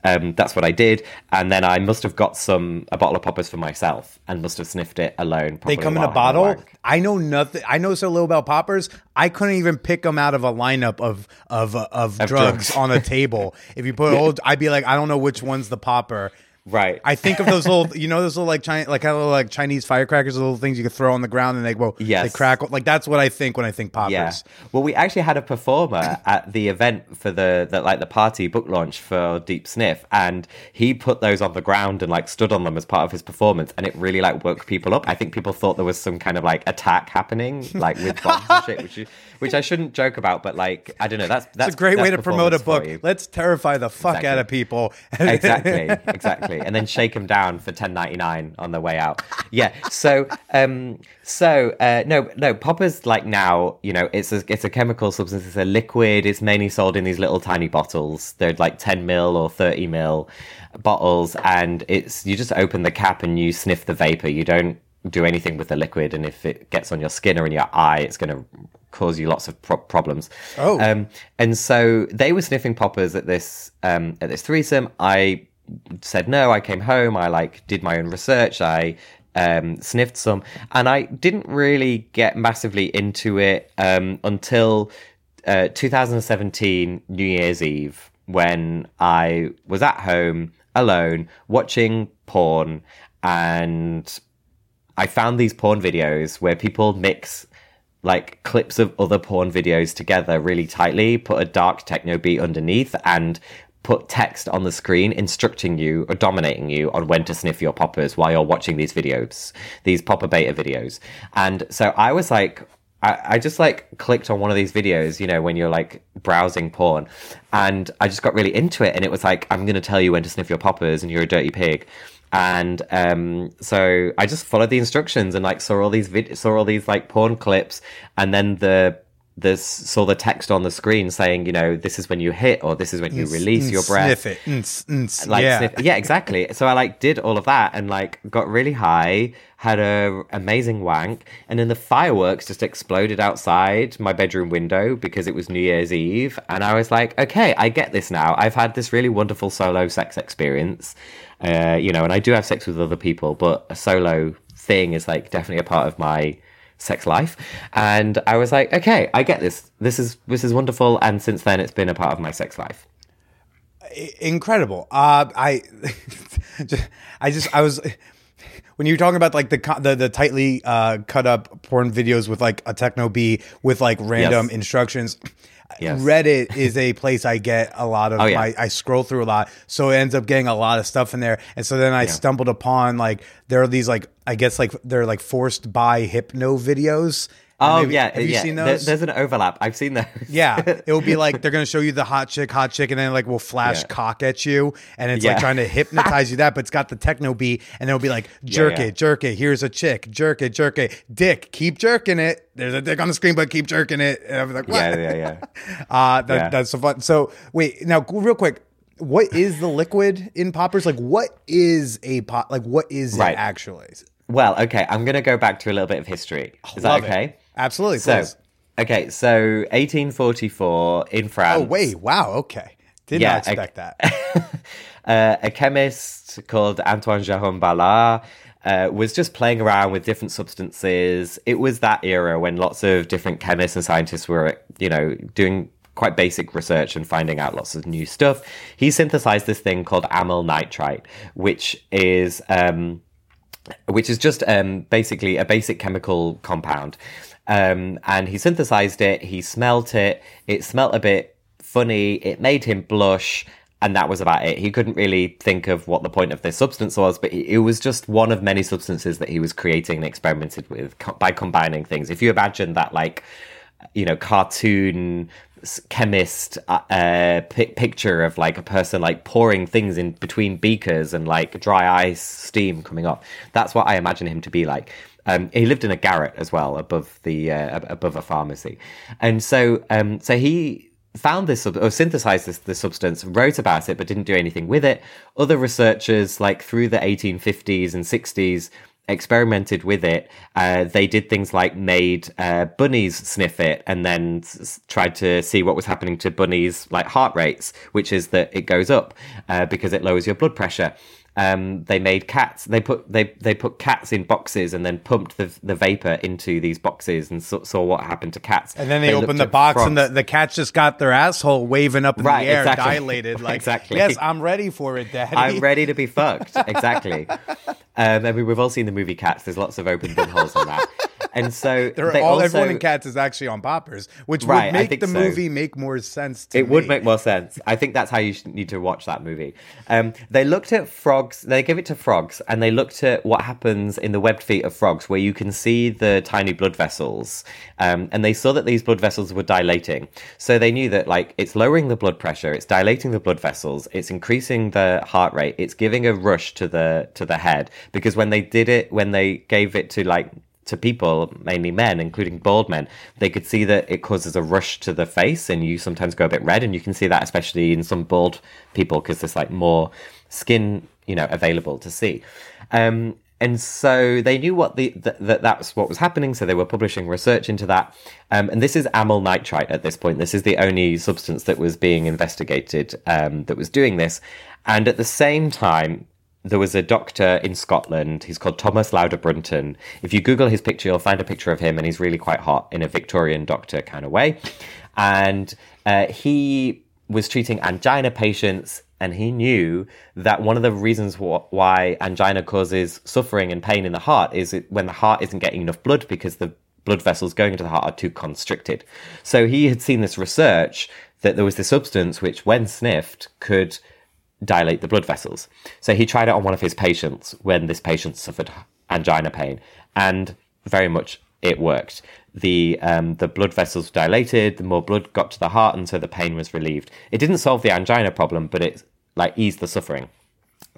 Speaker 1: um, that's what I did, and then I must have got some a bottle of poppers for myself and must have sniffed it alone.
Speaker 3: They come in a bottle. I know nothing. I know so little about poppers. I couldn't even pick them out of a lineup of of of, drugs,
Speaker 1: drugs.
Speaker 3: on a table. If you put old, I'd be like, I don't know which one's the popper.
Speaker 1: Right.
Speaker 3: I think of those little, you know, those little like Chinese, like of like Chinese firecrackers, little things you could throw on the ground and they go,
Speaker 1: Yes.
Speaker 3: they crackle. Like that's what I think when I think poppers.
Speaker 1: Yeah. Well, we actually had a performer at the event for the, the like the party book launch for Deep Sniff, and he put those on the ground and like stood on them as part of his performance, and it really like woke people up. I think people thought there was some kind of like attack happening, like with bombs and shit, which which I shouldn't joke about, but like I don't know. That's that's
Speaker 3: It's a great way to promote a book. Let's terrify the fuck
Speaker 1: Exactly.
Speaker 3: out of people.
Speaker 1: exactly, exactly, and then shake them down for ten ninety nine on their way out. Yeah. So, um, so uh, no, no, poppers like now, you know, it's a it's a chemical substance. It's a liquid. It's mainly sold in these little tiny bottles. They're like ten mil or thirty mil bottles, and it's you just open the cap and you sniff the vapor. You don't do anything with the liquid, and if it gets on your skin or in your eye, it's going to cause you lots of pro- problems.
Speaker 3: Oh.
Speaker 1: Um, and so they were sniffing poppers at this um, at this threesome. I said no. I came home. I like did my own research. I um, sniffed some, and I didn't really get massively into it um, until uh, 2017 New Year's Eve when I was at home alone watching porn and I found these porn videos where people mix like clips of other porn videos together really tightly, put a dark techno beat underneath, and put text on the screen instructing you or dominating you on when to sniff your poppers while you're watching these videos, these popper beta videos. And so I was like, I, I just like clicked on one of these videos, you know, when you're like browsing porn, and I just got really into it. And it was like, I'm going to tell you when to sniff your poppers, and you're a dirty pig and um, so I just followed the instructions and like saw all these vid- saw all these like porn clips, and then the this saw the text on the screen saying, you know, this is when you hit or this is when you release your breath.
Speaker 3: Sniff it. Mm, mm,
Speaker 1: Like
Speaker 3: yeah.
Speaker 1: sniff- yeah, exactly. So I like did all of that and like got really high, had a amazing wank, and then the fireworks just exploded outside my bedroom window because it was New Year's Eve, and I was like, okay, I get this now. I've had this really wonderful solo sex experience, uh, you know, and I do have sex with other people, but a solo thing is like definitely a part of my sex life and i was like okay i get this this is this is wonderful and since then it's been a part of my sex life
Speaker 3: incredible. Uh, I, I just, I was, when you were talking about like the the, the tightly uh, cut up porn videos with like a techno B with like random
Speaker 1: Yes.
Speaker 3: instructions.
Speaker 1: Yes.
Speaker 3: Reddit is a place I get a lot of
Speaker 1: Oh, yeah.
Speaker 3: my I scroll through a lot. So it ends up getting a lot of stuff in there. And so then I stumbled upon like there are these like I guess like they're like forced bi hypno videos.
Speaker 1: Oh
Speaker 3: maybe-
Speaker 1: yeah
Speaker 3: Have you
Speaker 1: yeah
Speaker 3: seen
Speaker 1: There-
Speaker 3: those?
Speaker 1: there's an overlap i've seen those
Speaker 3: Yeah, it will be like they're gonna show you the hot chick, hot chick, and then like will flash
Speaker 1: Yeah.
Speaker 3: cock at you, and it's like trying to hypnotize you. That, but it's got the techno beat, and it'll be like jerk
Speaker 1: yeah.
Speaker 3: it, jerk it. Here's a chick, jerk it, jerk it. Dick, keep jerking it. There's a dick on the screen, but keep jerking it. And I'm like, what?
Speaker 1: yeah yeah yeah
Speaker 3: Uh, that,
Speaker 1: Yeah.
Speaker 3: That's so fun. So wait, now real quick, what is the liquid in poppers? Like, what is a pop? Like, what is
Speaker 1: Right.
Speaker 3: it actually?
Speaker 1: well okay i'm gonna go back to a little bit of history is that
Speaker 3: okay? it. Absolutely.
Speaker 1: so
Speaker 3: please.
Speaker 1: okay so 1844 in france
Speaker 3: oh wait, wow, okay, did
Speaker 1: Yeah,
Speaker 3: not expect that.
Speaker 1: uh, a chemist called Antoine Jérôme Balard uh, was just playing around with different substances. It was that era when lots of different chemists and scientists were, you know, doing quite basic research and finding out lots of new stuff. He synthesized this thing called amyl nitrite, which is um, which is just um, basically a basic chemical compound. Um, and he synthesized it, he smelt it, it smelt a bit funny, it made him blush, and that was about it. He couldn't really think of what the point of this substance was, but it was just one of many substances that he was creating and experimented with by combining things. If you imagine that, like, you know, cartoon chemist uh, uh, pi- picture of like a person like pouring things in between beakers and like dry ice steam coming off. That's what I imagine him to be like. Um, he lived in a garret as well above the uh, above a pharmacy, and so um, so he found this or synthesized this, this substance, wrote about it, but didn't do anything with it. Other researchers, like through the 1850s and 60s, experimented with it. Uh, they did things like made uh, bunnies sniff it and then s- tried to see what was happening to bunnies' like heart rates, which is that it goes up uh, because it lowers your blood pressure. Um, they made cats. They put they they put cats in boxes and then pumped the the vapor into these boxes and saw, saw what happened to cats.
Speaker 3: And then they,
Speaker 1: looked
Speaker 3: opened the box, and the, the cats just got their asshole waving up in
Speaker 1: Right,
Speaker 3: the air,
Speaker 1: exactly.
Speaker 3: dilated. Like,
Speaker 1: Exactly.
Speaker 3: yes, I'm ready for it, Daddy.
Speaker 1: I'm ready to be fucked. Exactly. um, I mean, we've all seen the movie Cats. There's lots of open holes in that. And so
Speaker 3: all
Speaker 1: also,
Speaker 3: everyone in Cats is actually on poppers, which
Speaker 1: Right,
Speaker 3: would make the
Speaker 1: so.
Speaker 3: movie make more sense. To
Speaker 1: It would make more sense. I think that's how you need to watch that movie. Um, they looked at frogs. They gave it to frogs, and they looked at what happens in the webbed feet of frogs, where you can see the tiny blood vessels. Um, and they saw that these blood vessels were dilating. So they knew that like it's lowering the blood pressure, it's dilating the blood vessels, it's increasing the heart rate, it's giving a rush to the to the head. Because when they did it, when they gave it to like to people, mainly men, including bald men, they could see that it causes a rush to the face, and you sometimes go a bit red, and you can see that especially in some bald people because there's like more skin, you know, available to see. Um, and so they knew what the th- that that's what was happening. So they were publishing research into that. Um, and this is amyl nitrite at this point. This is the only substance that was being investigated um, that was doing this. And at the same time, there was a doctor in Scotland. He's called Thomas Lauder Brunton. If you Google his picture, you'll find a picture of him, and he's really quite hot in a Victorian doctor kind of way. And uh, he was treating angina patients, and he knew that one of the reasons wh- why angina causes suffering and pain in the heart is when the heart isn't getting enough blood because the blood vessels going into the heart are too constricted. So he had seen this research that there was this substance which, when sniffed, could dilate the blood vessels. So he tried it on one of his patients when this patient suffered angina pain, and very much it worked. The um, the blood vessels dilated, the more blood got to the heart, and so the pain was relieved. It didn't solve the angina problem, but it like eased the suffering.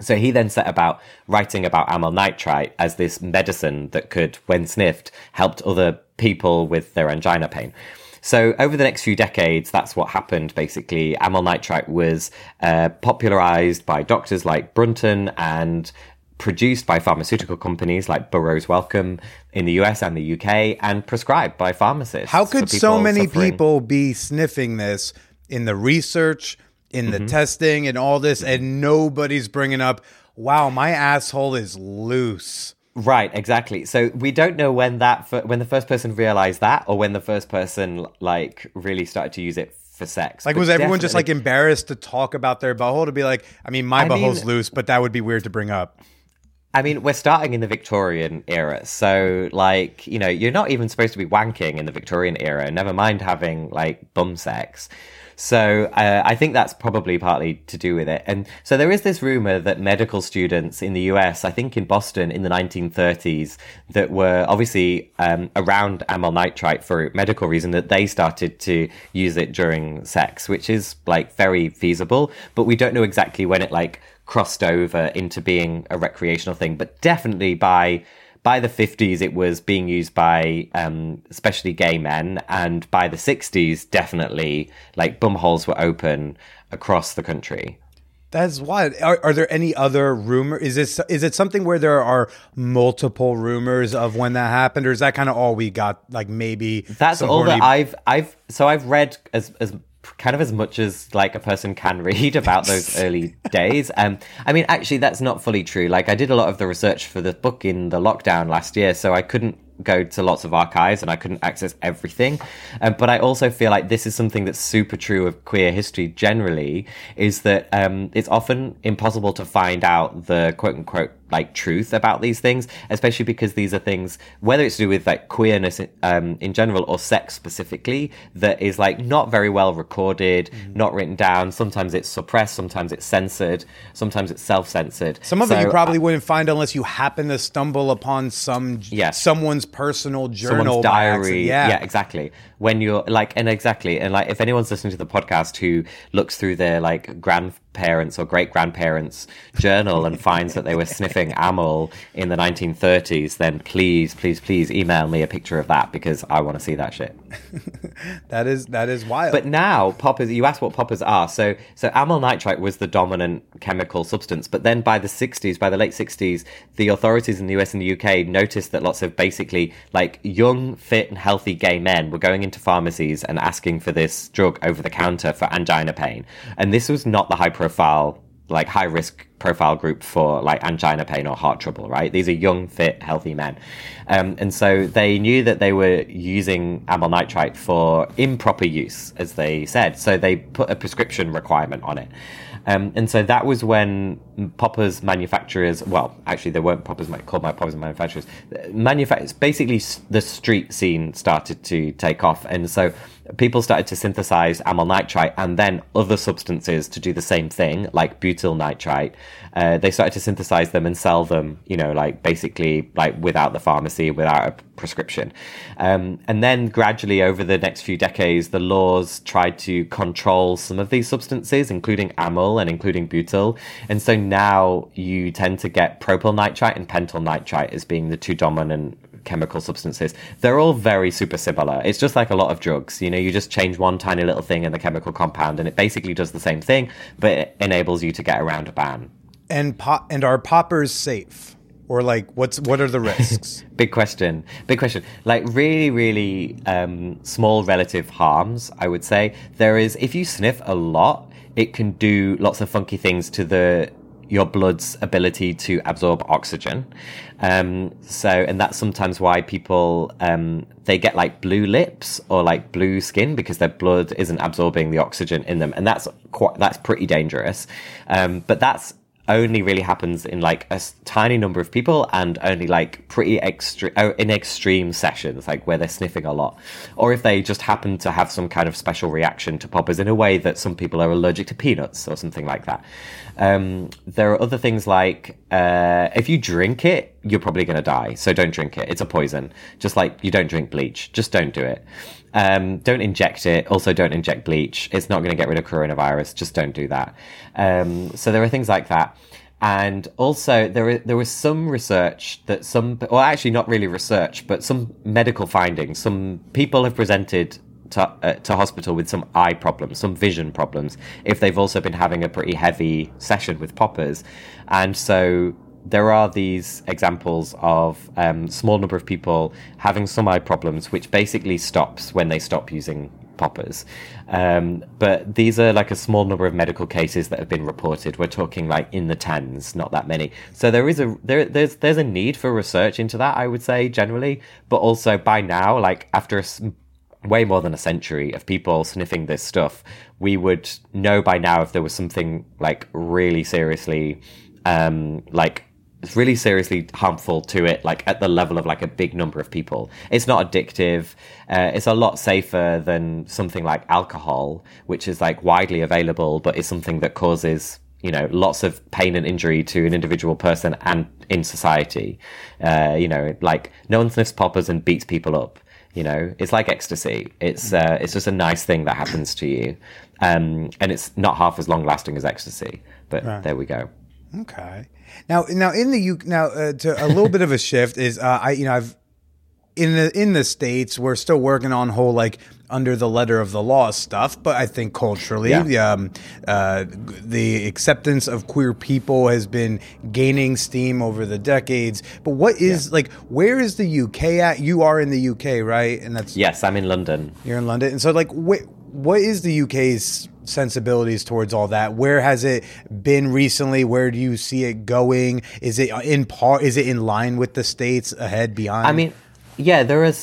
Speaker 1: So he then set about writing about amyl nitrite as this medicine that could, when sniffed, helped other people with their angina pain. So over the next few decades, that's what happened. Basically, amyl nitrite was uh, popularized by doctors like Brunton and produced by pharmaceutical companies like Burroughs Wellcome in the US and the UK and prescribed by pharmacists.
Speaker 3: How could so many
Speaker 1: suffering-
Speaker 3: people be sniffing this in the research, in
Speaker 1: Mm-hmm.
Speaker 3: the testing, and all this, and nobody's bringing up, wow, my asshole is loose?
Speaker 1: Right, exactly. So we don't know when that when the first person realized that, or when the first person like really started to use it for sex.
Speaker 3: Like,
Speaker 1: But
Speaker 3: was everyone just like embarrassed to talk about their butthole to be like, I mean, my
Speaker 1: I
Speaker 3: butthole's
Speaker 1: mean-
Speaker 3: loose, but that would be weird to bring up.
Speaker 1: I mean, we're starting in the Victorian era, so like you know, you're not even supposed to be wanking in the Victorian era. Never mind having like bum sex. So uh, I think that's probably partly to do with it. And so there is this rumor that medical students in the US, I think in Boston in the 1930s, that were obviously um, around amyl nitrite for medical reason, that they started to use it during sex, which is like very feasible. But we don't know exactly when it like crossed over into being a recreational thing. But definitely by by the 50s it was being used by um, especially gay men and by the 60s definitely like bum holes were open across the country
Speaker 3: That's wild. Are, are there any other rumor? Is this is it something where there are multiple rumors of when that happened, or is that kind of all we got? Like maybe
Speaker 1: that's all that i've i've so i've read as as kind of as much as like a person can read about those early days. Um i mean actually that's not fully true. Like i did a lot of the research for the book in the lockdown last year so i couldn't go to lots of archives and I couldn't access everything. Um, but I also feel like this is something that's super true of queer history generally is that um, it's often impossible to find out the quote unquote like truth about these things, especially because these are things, whether it's to do with like queerness um, in general or sex specifically, that is like not very well recorded, not written down. Sometimes it's suppressed, sometimes it's censored, sometimes it's self censored.
Speaker 3: Some of it you probably wouldn't find unless you happen to stumble upon some
Speaker 1: Yes.
Speaker 3: someone's personal journal
Speaker 1: someone's diary. Yeah.
Speaker 3: Yeah.
Speaker 1: exactly. When you're like, and exactly, and like, if anyone's listening to the podcast who looks through their like grandparents or great grandparents' journal and finds that they were sniffing amyl in the 1930s, then please, please, please email me a picture of that because I want to see that shit.
Speaker 3: That is that is wild.
Speaker 1: But now poppers, you asked what poppers are. So so amyl nitrite was the dominant chemical substance. But then by the 60s, by the late 60s, the authorities in the US and the UK noticed that lots of basically like young, fit, and healthy gay men were going into pharmacies and asking for this drug over the counter for angina pain. And this was not the high profile like high risk profile group for like angina pain or heart trouble, right? These are young, fit, healthy men. Um, and so they knew that they were using amyl nitrite for improper use, as they said. So they put a prescription requirement on it. Um, and so that was when poppers manufacturers, well, actually, they weren't poppers called my poppers manufacturers. Manufacturers, basically, the street scene started to take off. And so people started to synthesize amyl nitrite and then other substances to do the same thing, like butyl nitrite. Uh, they started to synthesize them and sell them, you know, like basically like without the pharmacy, without a prescription. Um, and then gradually over the next few decades, the laws tried to control some of these substances, including amyl and including butyl. And so now you tend to get propyl nitrite and pentyl nitrite as being the two dominant chemical substances. They're all very super similar. It's just like a lot of drugs. You know, you just change one tiny little thing in the chemical compound and it basically does the same thing, but it enables you to get around a ban.
Speaker 3: and pop and are poppers safe? Or like what's what are the risks?
Speaker 1: Big question. Big question. Like really, really um, small relative harms, I would say. There is, if you sniff a lot, it can do lots of funky things to the your blood's ability to absorb oxygen. Um, so, and that's sometimes why people um, they get like blue lips or like blue skin because their blood isn't absorbing the oxygen in them, and that's quite that's pretty dangerous. Um, but that's only really happens in like a tiny number of people and only like pretty extreme in extreme sessions like where they're sniffing a lot or if they just happen to have some kind of special reaction to poppers in a way that some people are allergic to peanuts or something like that um, there are other things like uh, if you drink it you're probably going to die so don't drink it it's a poison just like you don't drink bleach just don't do it um, don't inject it. Also, don't inject bleach. It's not going to get rid of coronavirus. Just don't do that. Um, so there are things like that. And also, there there was some research that some, well, actually not really research, but some medical findings. Some people have presented to, uh, to hospital with some eye problems, some vision problems, if they've also been having a pretty heavy session with poppers. And so there are these examples of um, small number of people having some eye problems, which basically stops when they stop using poppers. Um, but these are like a small number of medical cases that have been reported. We're talking like in the tens, not that many. So there is a there there's there's a need for research into that. I would say generally, but also by now, like after a, way more than a century of people sniffing this stuff, we would know by now if there was something like really seriously, um, like really seriously harmful to it, like at the level of like a big number of people. It's not addictive. Uh, it's a lot safer than something like alcohol, which is like widely available, but is something that causes you know lots of pain and injury to an individual person and in society. Uh, you know, like no one sniffs poppers and beats people up. You know, it's like ecstasy. It's uh, it's just a nice thing that happens to you, um, and it's not half as long lasting as ecstasy. But
Speaker 3: Right.
Speaker 1: there we go.
Speaker 3: Okay. Now, now in the U, now uh, to a little bit of a shift is uh, I you know I've in the in the states we're still working on whole like under the letter of the law stuff, but I think culturally,
Speaker 1: Yeah.
Speaker 3: the, um, uh, the acceptance of queer people has been gaining steam over the decades. But what is like where is the UK at? You are in the UK, right? And that's
Speaker 1: Yes, I'm in London.
Speaker 3: you're in London, and so like, wh- what is the UK's sensibilities towards all that? Where has it been recently? Where do you see it going? Is it in par? Is it in line with the states ahead beyond?
Speaker 1: I mean, yeah, there is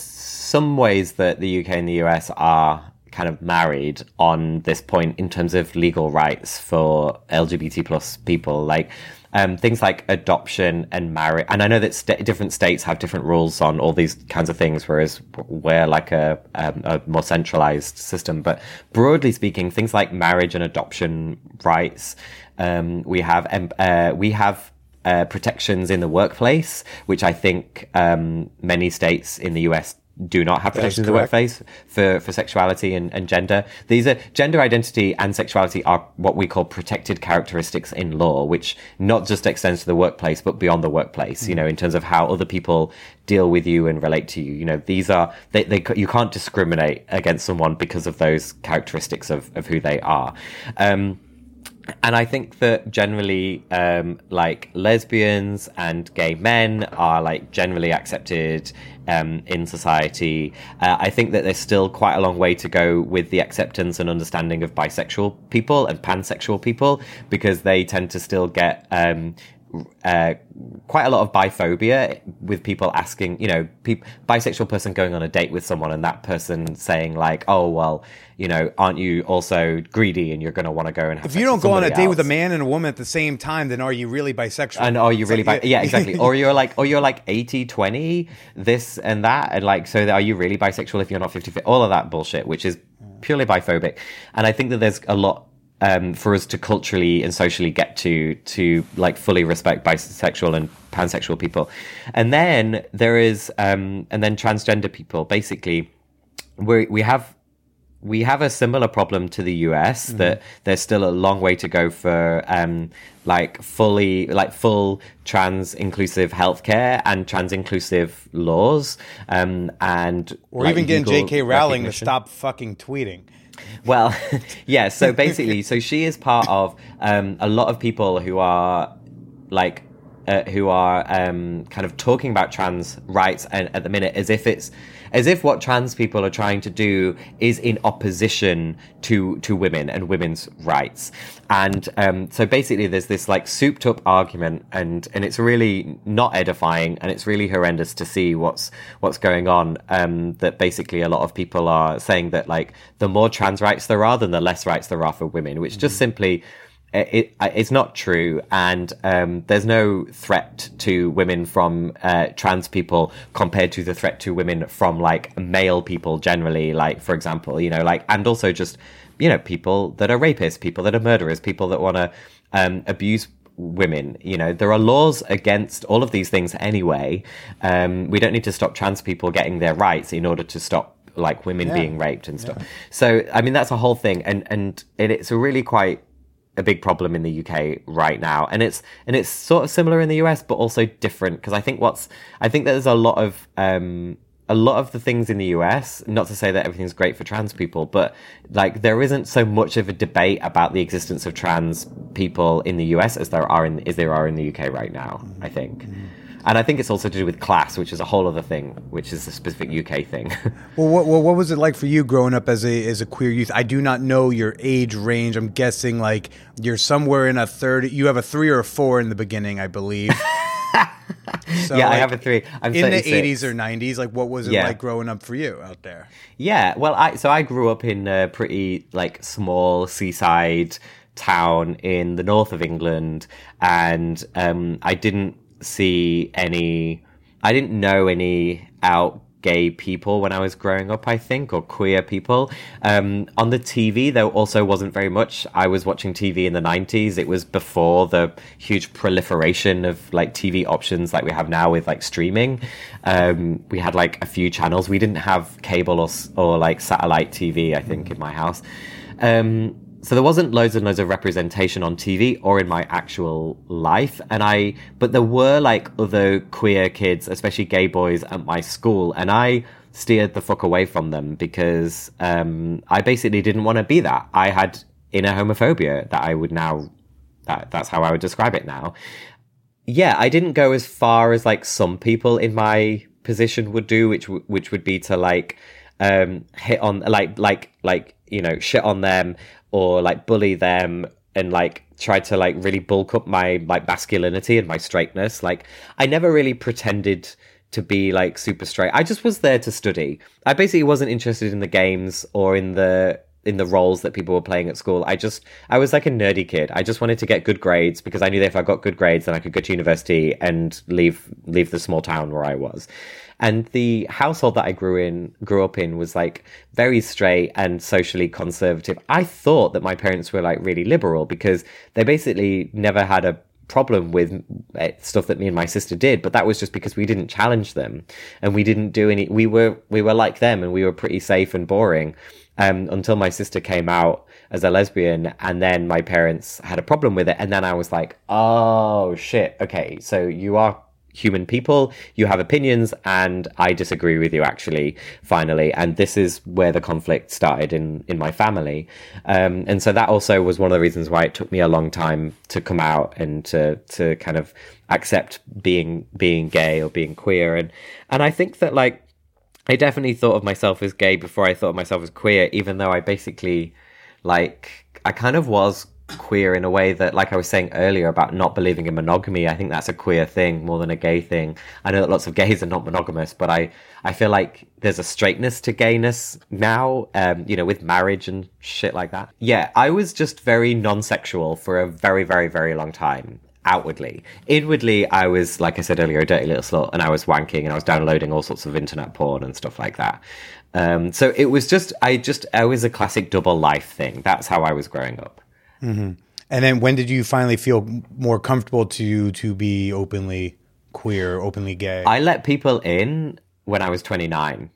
Speaker 1: some ways that the UK and the US are kind of married on this point in terms of legal rights for LGBT plus people, like um, things like adoption and marriage. And I know that sta different states have different rules on all these kinds of things, whereas we're like a, um, a more centralized system. But broadly speaking, things like marriage and adoption rights, um, we have uh, we have uh, protections in the workplace, which I think um, many states in the US do not have protections in the workplace for, for sexuality and, and gender. These are gender identity and sexuality are what we call protected characteristics in law, which not just extends to the workplace, but beyond the workplace, you know, in terms of how other people deal with you and relate to you. You know, these are, they, they, you can't discriminate against someone because of those characteristics of, of who they are. Um, and I think that generally, um, like lesbians and gay men are like generally accepted um, in society. Uh, I think that there's still quite a long way to go with the acceptance and understanding of bisexual people and pansexual people because they tend to still get um, uh, quite a lot of biphobia with people asking, you know, peop bisexual person going on a date with someone and that person saying like, oh well, you know, aren't you also greedy and you're going to want to go and have
Speaker 3: if you don't go on a date with a man and a woman at the same time, then are you really bisexual?
Speaker 1: and are you
Speaker 3: It's
Speaker 1: really
Speaker 3: like,
Speaker 1: bi- yeah exactly. Or you're like or you're like 80 20 this and that and like so are you really bisexual if you're not 50 all of that bullshit which is purely biphobic. And i think that there's a lot um, for us to culturally and socially get to to like fully respect bisexual and pansexual people and then there is um, and then transgender people basically we we have we have a similar problem to the US that there's still a long way to go for um, like fully like full trans inclusive healthcare and trans inclusive laws um, and
Speaker 3: or
Speaker 1: like,
Speaker 3: even getting J.K. Rowling to stop fucking tweeting.
Speaker 1: Well, yeah. So basically, so she is part of um, a lot of people who are like uh, who are um, kind of talking about trans rights and, at the minute as if it's as if what trans people are trying to do is in opposition to to women and women's rights. And um, so basically, there's this like souped up argument, and and it's really not edifying, and it's really horrendous to see what's what's going on. Um, that basically a lot of people are saying that like the more trans rights there are, then the less rights there are for women, which just simply it, it, it's not true, and um, there's no threat to women from uh, trans people compared to the threat to women from like male people generally. Like, for example, you know, like, and also just you know, people that are rapists, people that are murderers, people that want to um, abuse women. You know, there are laws against all of these things anyway. Um, we don't need to stop trans people getting their rights in order to stop like women being raped and stuff. So, I mean, that's a whole thing, and and it, it's a really quite a big problem in the UK right now, and it's and it's sort of similar in the US, but also different. Because I think what's I think that there's a lot of um, a lot of the things in the US, not to say that everything's great for trans people, but like there isn't so much of a debate about the existence of trans people in the US as there are in as there are in the UK right now, I think. And I think it's also to do with class, which is a whole other thing, which is a specific UK thing.
Speaker 3: Well, what, what what was it like for you growing up as a as a queer youth? I do not know your age range. I'm guessing like you're somewhere in a thirty. You have a three or a four in the beginning, I believe. So,
Speaker 1: yeah, I have a three. I'm
Speaker 3: in the 80s or 90s. Like, what was it
Speaker 1: Yeah.
Speaker 3: like growing up for you out there?
Speaker 1: Yeah, well, I so I grew up in a pretty like small seaside town in the north of England, and um, I didn't see any. I didn't know any out gay people when I was growing up. I think or queer people um, on the TV. There also wasn't very much. I was watching TV in the '90s. It was before the huge proliferation of like TV options like we have now with like streaming. Um, we had like a few channels. We didn't have cable or or like satellite TV. I think in my house. Um, so there wasn't loads and loads of representation on TV or in my actual life. And I, but there were like other queer kids, especially gay boys at my school. And I steered the fuck away from them because, um, I basically didn't want to be that. I had inner homophobia that I would now, that, that's how I would describe it now. Yeah, I didn't go as far as like some people in my position would do, which which would be to like um hit on like like like you know shit on them or like bully them and like try to like really bulk up my like masculinity and my straightness. Like I never really pretended to be like super straight. I just was there to study. I basically wasn't interested in the games or in the in the roles that people were playing at school. I just I was like a nerdy kid. I just wanted to get good grades because I knew that if I got good grades then I could go to university and leave leave the small town where I was. And the household that I grew in grew up in was like very straight and socially conservative. I thought that my parents were like really liberal because they basically never had a problem with eh, stuff that me and my sister did but that was just because we didn't challenge them. And we didn't do any we were we were like them and we were pretty safe and boring um, until my sister came out as a lesbian and then my parents had a problem with it. And then i was like oh shit. Okay so you are human people. You have opinions and i disagree with you actually finally. And this is where the conflict started in in my family. Um, and so that also was one of the reasons why it took me a long time to come out and to to kind of accept being being gay or being queer. And and i think that like I definitely thought of myself as gay before I thought of myself as queer, even though I basically, like, I kind of was queer in a way that, like I was saying earlier about not believing in monogamy, I think that's a queer thing more than a gay thing. I know that lots of gays are not monogamous, but I, I feel like there's a straightness to gayness now, um, you know, with marriage and shit like that. Yeah, I was just very non sexual for a very, very, very long time outwardly. Inwardly, I was, like I said earlier, a dirty little slut, and I was wanking and I was downloading all sorts of internet porn and stuff like that. Um, so it was just, I just, I was a classic double life thing. That's how I was growing up. Mm-hmm.
Speaker 3: And then when did you finally feel more comfortable to to be openly queer, openly gay?
Speaker 1: I let people in when I was 29.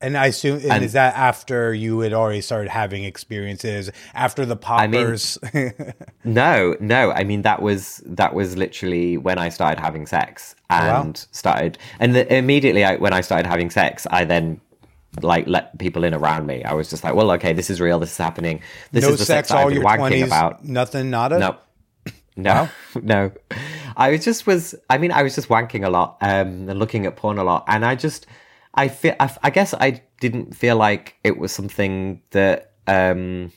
Speaker 3: and I assume and
Speaker 1: and-
Speaker 3: is that after you had already started having experiences after the
Speaker 1: mean-
Speaker 3: poppers?
Speaker 1: No, no. I mean that was that was literally when I started having sex oh,
Speaker 3: wow.
Speaker 1: and started and the, immediately I, when I started having sex, I then like let people in around me. I was just like, well, okay, this is real. This is happening. This
Speaker 3: no
Speaker 1: is the
Speaker 3: sex
Speaker 1: sex, that I've
Speaker 3: all
Speaker 1: been
Speaker 3: your
Speaker 1: wanking
Speaker 3: twenties.
Speaker 1: about.
Speaker 3: Nothing, nada.
Speaker 1: No, no, no. I was just was. I mean, I was just wanking a lot um, and looking at porn a lot, and I just, I feel. I, I guess I didn't feel like it was something that um,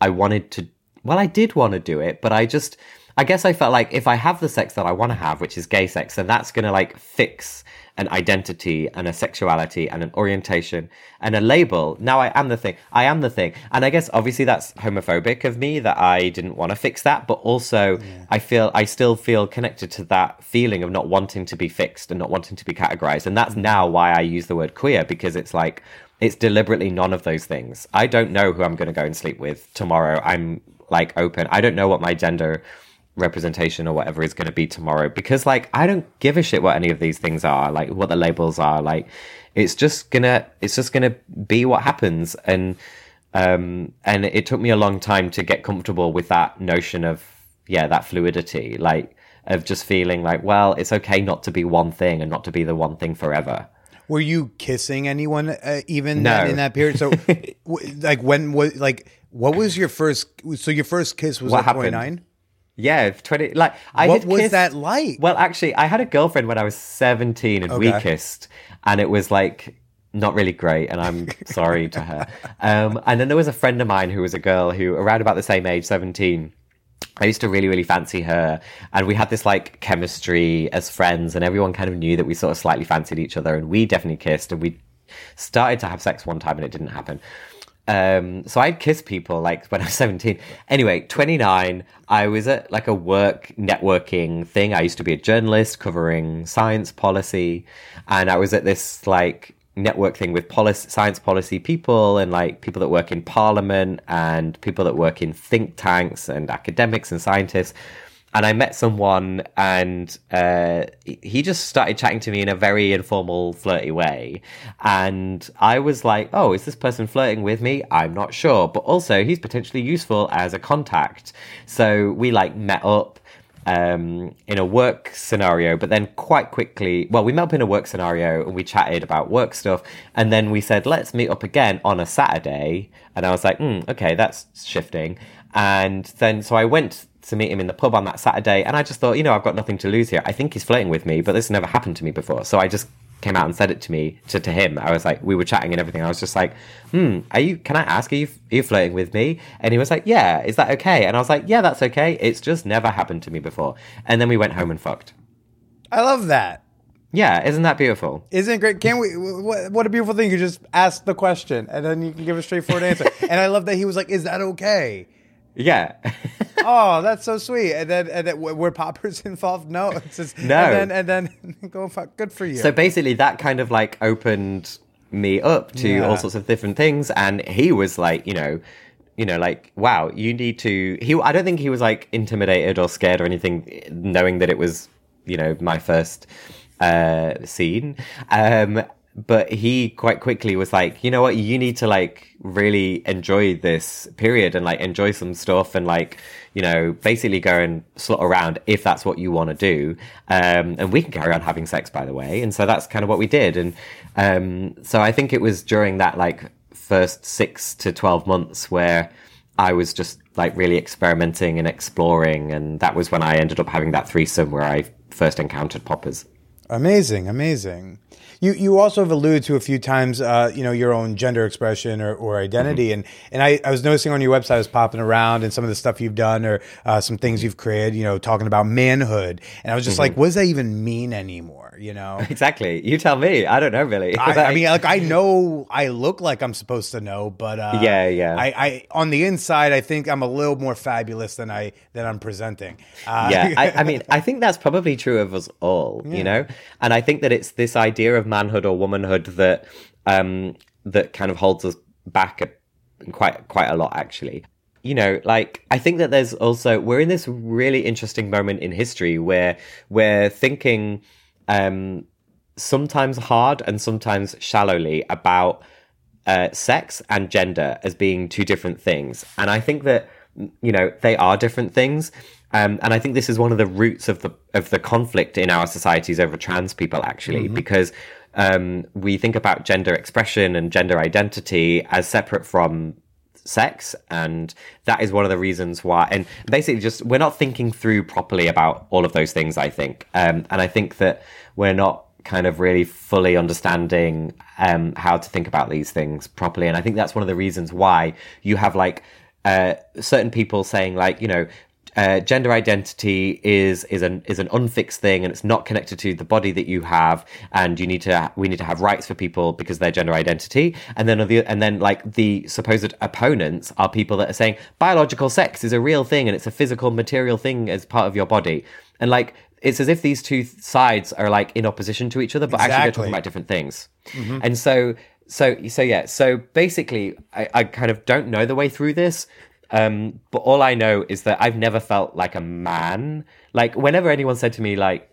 Speaker 1: I wanted to. Well, I did want to do it, but I just. I guess I felt like if I have the sex that I want to have, which is gay sex, then that's going to like fix an identity and a sexuality and an orientation and a label. Now I am the thing. I am the thing. And I guess obviously that's homophobic of me that I didn't want to fix that, but also I feel I still feel connected to that feeling of not wanting to be fixed and not wanting to be categorized. And that's mm. now why I use the word queer because it's like it's deliberately none of those things. I don't know who I'm going to go and sleep with tomorrow. I'm like open. I don't know what my gender representation or whatever is going to be tomorrow because like i don't give a shit what any of these things are like what the labels are like it's just gonna it's just gonna be what happens. And um and it took me a long time to get comfortable with that notion of yeah that fluidity like of just feeling like well it's okay not to be one thing and not to be the one thing forever.
Speaker 3: Were you kissing anyone uh, even
Speaker 1: no.
Speaker 3: in that period? So w- like when was like what was your first so your first kiss was
Speaker 1: what
Speaker 3: at 29
Speaker 1: yeah, twenty. Like I
Speaker 3: What was
Speaker 1: kissed-
Speaker 3: that like?
Speaker 1: Well, actually, I had a girlfriend when I was seventeen, and we kissed, and it was like not really great, and I'm sorry to her. Um, and then there was a friend of mine who was a girl who, around about the same age, seventeen. I used to really, really fancy her, and we had this like chemistry as friends, and everyone kind of knew that we sort of slightly fancied each other, and we definitely kissed, and we started to have sex one time, and it didn't happen. Um, so I'd kiss people like when I was 17. Anyway, 29, I was at like a work networking thing. I used to be a journalist covering science policy, and I was at this like network thing with policy, science policy people and like people that work in parliament and people that work in think tanks and academics and scientists and I met someone, and uh, he just started chatting to me in a very informal, flirty way. And I was like, "Oh, is this person flirting with me? I'm not sure." But also, he's potentially useful as a contact. So we like met up um, in a work scenario, but then quite quickly, well, we met up in a work scenario and we chatted about work stuff, and then we said, "Let's meet up again on a Saturday." And I was like, mm, "Okay, that's shifting." And then so I went to meet him in the pub on that Saturday, and I just thought, you know, I've got nothing to lose here. I think he's flirting with me, but this never happened to me before. So I just came out and said it to me to, to him. I was like, we were chatting and everything. I was just like, hmm, are you? Can I ask? Are you are you flirting with me? And he was like, yeah. Is that okay? And I was like, yeah, that's okay. It's just never happened to me before. And then we went home and fucked.
Speaker 3: I love that.
Speaker 1: Yeah, isn't that beautiful?
Speaker 3: Isn't it great? Can we? What, what a beautiful thing! You just ask the question, and then you can give a straightforward answer. and I love that he was like, "Is that okay?"
Speaker 1: Yeah.
Speaker 3: Oh, that's so sweet. And then, and then were poppers involved? No, it's just,
Speaker 1: No.
Speaker 3: And then, and then go fuck. Good for you.
Speaker 1: So basically, that kind of like opened me up to
Speaker 3: Yeah.
Speaker 1: all sorts of different things, and he was like, you know, you know, like, wow, you need to. He, I don't think he was like intimidated or scared or anything, knowing that it was, you know, my first uh, scene. Um, but he quite quickly was like, you know what, you need to like really enjoy this period and like enjoy some stuff and like, you know, basically go and slot around if that's what you want to do. Um, and we can carry on having sex, by the way. And so that's kind of what we did. And um, so I think it was during that like first six to 12 months where I was just like really experimenting and exploring. And that was when I ended up having that threesome where I first encountered poppers.
Speaker 3: Amazing, amazing. You you also have alluded to a few times, uh, you know, your own gender expression or, or identity,
Speaker 1: Mm-hmm.
Speaker 3: and and I, I was noticing on your website, I was popping around, and some of the stuff you've done or uh, some things you've created, you know, talking about manhood, and I was just
Speaker 1: Mm-hmm.
Speaker 3: like, what does that even mean anymore? You know,
Speaker 1: Exactly. You tell me. I don't know, really.
Speaker 3: I, I mean, like I know I look like I'm supposed to know, but uh,
Speaker 1: Yeah, yeah.
Speaker 3: I, I on the inside, I think I'm a little more fabulous than I than I'm presenting. Uh,
Speaker 1: yeah, I, I mean, I think that's probably true of us all, you know. And I think that it's this idea of manhood or womanhood that um, that kind of holds us back a, quite quite a lot, actually. You know, like I think that there's also we're in this really interesting moment in history where we're thinking um, sometimes hard and sometimes shallowly about uh, sex and gender as being two different things. And I think that you know they are different things. Um, and I think this is one of the roots of the of the conflict in our societies over trans people, actually, because um, we think about gender expression and gender identity as separate from sex and that is one of the reasons why and basically just we're not thinking through properly about all of those things i think. Um, and i think that we're not kind of really fully understanding um, how to think about these things properly. And i think that's one of the reasons why you have like uh, certain people saying like you know uh, gender identity is is an is an unfixed thing and it's not connected to the body that you have and you need to we need to have rights for people because their gender identity. And then the and then like the supposed opponents are people that are saying biological sex is a real thing and it's a physical material thing as part of your body. And like it's as if these two sides are like in opposition to each other but actually they're talking about different things. And so so so yeah. So basically I, I kind of don't know the way through this um, but all I know is that I've never felt like a man. Like whenever anyone said to me like,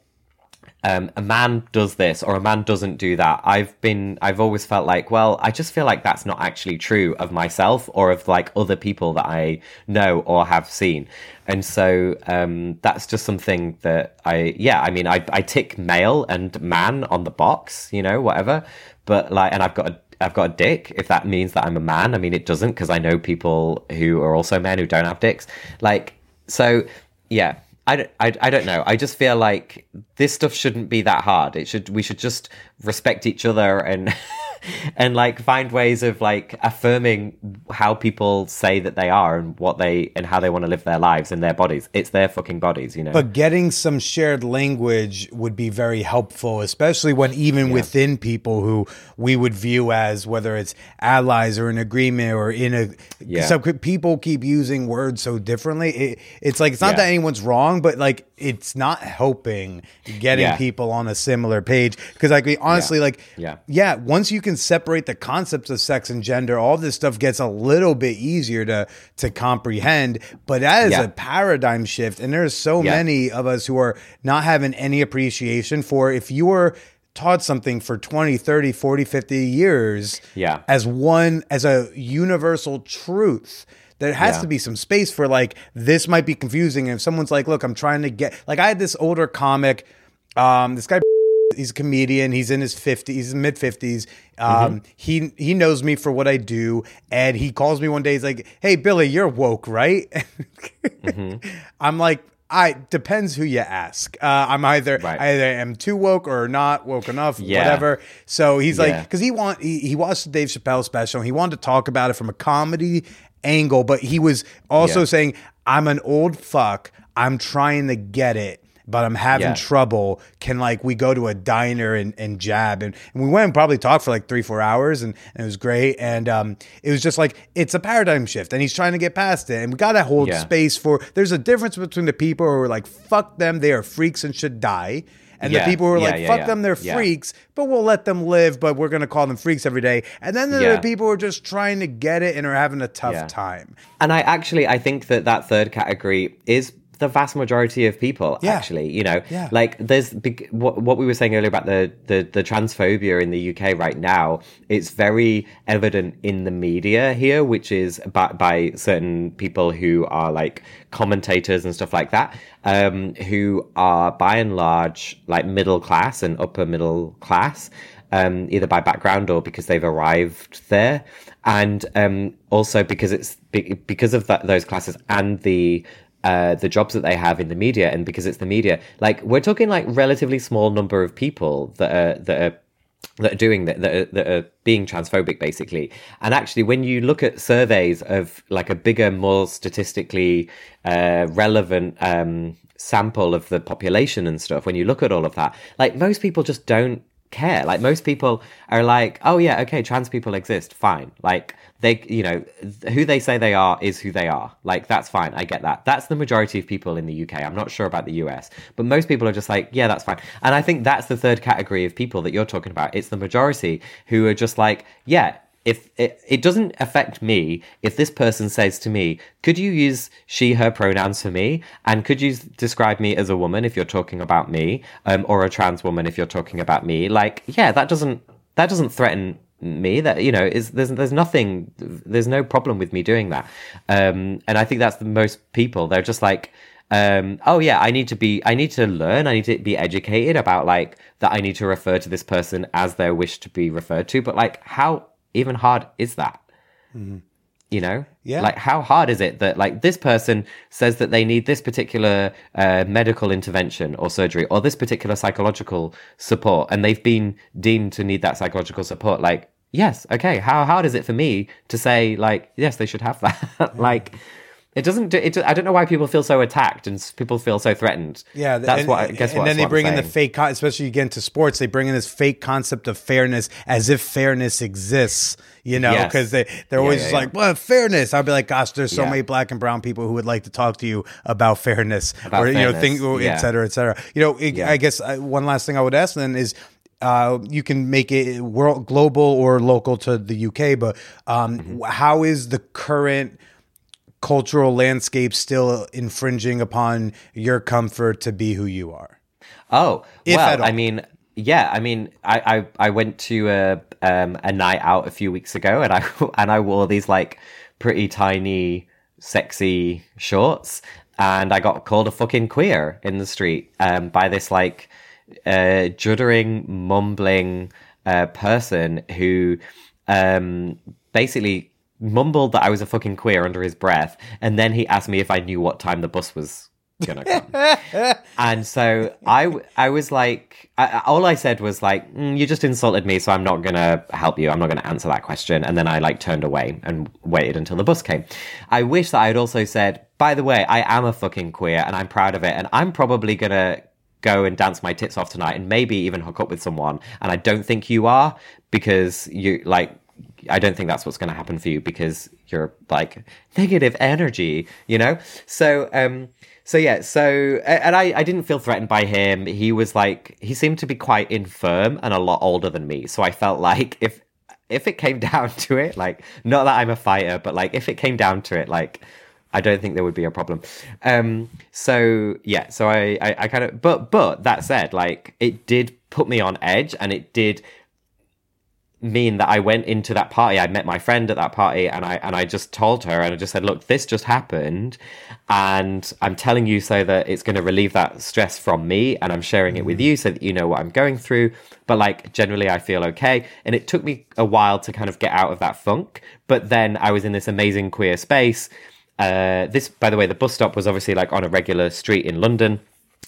Speaker 1: um, a man does this or a man doesn't do that, I've been, I've always felt like, well, I just feel like that's not actually true of myself or of like other people that I know or have seen. And so um, that's just something that I, yeah, I mean, I, I tick male and man on the box, you know, whatever. But like, and I've got a, I've got a dick. If that means that I'm a man, I mean, it doesn't because I know people who are also men who don't have dicks. Like, so yeah, I don't, I, I don't know. I just feel like this stuff shouldn't be that hard. It should we should just respect each other and and like find ways of like affirming how people say that they are and what they and how they want to live their lives in their bodies. It's their fucking bodies, you know.
Speaker 3: But getting some shared language would be very helpful, especially when even within people who we would view as whether it's allies or an agreement or in a.
Speaker 1: Yeah.
Speaker 3: So people keep using words so differently. It, it's like it's not
Speaker 1: Yeah.
Speaker 3: that anyone's wrong, but like it's not helping getting
Speaker 1: Yeah.
Speaker 3: people on a similar page because like we honestly like
Speaker 1: Yeah.
Speaker 3: yeah once you can separate the concepts of sex and gender all this stuff gets a little bit easier to to comprehend but that is
Speaker 1: Yeah.
Speaker 3: a paradigm shift and there's so
Speaker 1: Yeah.
Speaker 3: many of us who are not having any appreciation for if you were taught something for 20 30 40 50 years
Speaker 1: Yeah.
Speaker 3: as one as a universal truth there has
Speaker 1: Yeah.
Speaker 3: to be some space for like this might be confusing and if someone's like look i'm trying to get like i had this older comic um this guy he's a comedian he's in his 50s he's mid 50s um he he knows me for what i do and he calls me one day he's like hey billy you're woke right i'm like I depends who you ask. Uh, I'm either
Speaker 1: Right.
Speaker 3: I either am too woke or not woke enough,
Speaker 1: Yeah.
Speaker 3: whatever. So he's like, because he want he, he watched the Dave Chappelle special. He wanted to talk about it from a comedy angle, but he was also
Speaker 1: Yeah.
Speaker 3: saying, "I'm an old fuck. I'm trying to get it." But I'm having
Speaker 1: Yeah.
Speaker 3: trouble. Can like we go to a diner and, and jab and, and we went and probably talked for like three four hours and, and it was great and um it was just like it's a paradigm shift and he's trying to get past it and we gotta hold
Speaker 1: Yeah.
Speaker 3: space for there's a difference between the people who are like fuck them they are freaks and should die and
Speaker 1: Yeah.
Speaker 3: the people who are
Speaker 1: Yeah,
Speaker 3: like
Speaker 1: yeah,
Speaker 3: fuck them they're freaks but we'll let them live but we're gonna call them freaks every day. And then there are the people who are just trying to get it and are having a tough time.
Speaker 1: And I actually I think that that third category is the vast majority of people.
Speaker 3: Yeah.
Speaker 1: Actually, you know,
Speaker 3: Yeah.
Speaker 1: like there's big, what what we were saying earlier about the, the the transphobia in the UK right now. It's very evident in the media here, which is by, by certain people who are like commentators and stuff like that, um, who are by and large like middle class and upper middle class um, either by background or because they've arrived there, and um, also because it's be- because of that, those classes and the uh, the jobs that they have in the media, and because it's the media. Like we're talking like relatively small number of people that are that are that are doing that that are, that are being transphobic basically and actually when you look at surveys of like a bigger more statistically uh, relevant um, sample of the population and stuff when you look at all of that like most people just don't care. Like most people are like oh yeah okay trans people exist fine. Like they you know who they say they are is who they are. Like that's fine i get that. That's the majority of people in the uk i'm not sure about the us but most people are just like yeah that's fine. And i think that's the third category of people that you're talking about. It's the majority who are just like yeah if it, it doesn't affect me if this person says to me could you use she her pronouns for me? And could you describe me as a woman if you're talking about me um, or a trans woman if you're talking about me? Like yeah that doesn't that doesn't threaten me. That you know is there's there's nothing there's no problem with me doing that. Um and i think that's the most people they're just like um oh yeah i need to be i need to learn i need to be educated about like that i need to refer to this person as their wish to be referred to. But like how even hard is that? You know?
Speaker 3: Yeah.
Speaker 1: like how hard is it that like this person says that they need this particular uh, medical intervention or surgery or this particular psychological support and they've been deemed to need that psychological support? Like yes okay. How hard is it for me to say like yes they should have that? Like it doesn't do it i don't know why people feel so attacked and people feel so threatened
Speaker 3: Yeah,
Speaker 1: that's
Speaker 3: and,
Speaker 1: what i guess
Speaker 3: And
Speaker 1: what,
Speaker 3: then they bring in the fake, especially you get into sports. They bring in this fake concept of fairness as if fairness exists. You know,
Speaker 1: Yes.
Speaker 3: because they they're always
Speaker 1: yeah, yeah.
Speaker 3: like, "Well, fairness." I'd be like, "Gosh, there's so
Speaker 1: Yeah.
Speaker 3: many black and brown people who would like to talk to you about fairness,
Speaker 1: About
Speaker 3: or you know,
Speaker 1: fairness,
Speaker 3: think,
Speaker 1: yeah.
Speaker 3: et cetera, et cetera." You know, it,
Speaker 1: Yeah.
Speaker 3: I guess uh, one last thing I would ask then is. Uh, you can make it world global or local to the UK, but um,
Speaker 1: Mm-hmm.
Speaker 3: how is the current cultural landscape still infringing upon your comfort to be who you are?
Speaker 1: Oh,
Speaker 3: If
Speaker 1: well. I mean, yeah, I mean, I, I, I went to a um, a night out a few weeks ago, and I and I wore these like pretty tiny, sexy shorts, and I got called a fucking queer in the street um, by this like uh, juddering, mumbling uh, person who um, basically mumbled that I was a fucking queer under his breath, and then he asked me if I knew what time the bus was gonna come. and so I, I was like, I, all I said was like, mm, "You just insulted me, so I'm not gonna help you. I'm not gonna answer that question." And then I like turned away and waited until the bus came. I wish that I had also said, "By the way, I am a fucking queer, and I'm proud of it, and I'm probably gonna." Go and dance my tits off tonight, and maybe even hook up with someone. And I don't think you are because you like I don't think that's what's going to happen for you because you're like negative energy, you know? So, um, so yeah, so, and I, I didn't feel threatened by him. He was like, he seemed to be quite infirm and a lot older than me. So I felt like if, if it came down to it, like, not that I'm a fighter, but like, if it came down to it, like, I don't think there would be a problem. Um, so yeah, so I, I, I kind of, but, but that said, like, it did put me on edge and it did mean that I went into that party. I met my friend at that party, and I and I just told her, and I just said, "Look, this just happened, and I'm telling you so that it's going to relieve that stress from me, and I'm sharing it with you so that you know what I'm going through. But like, generally, I feel okay. And it took me a while to kind of get out of that funk, but then I was in this amazing queer space. Uh, this, by the way, the bus stop was obviously like on a regular street in London.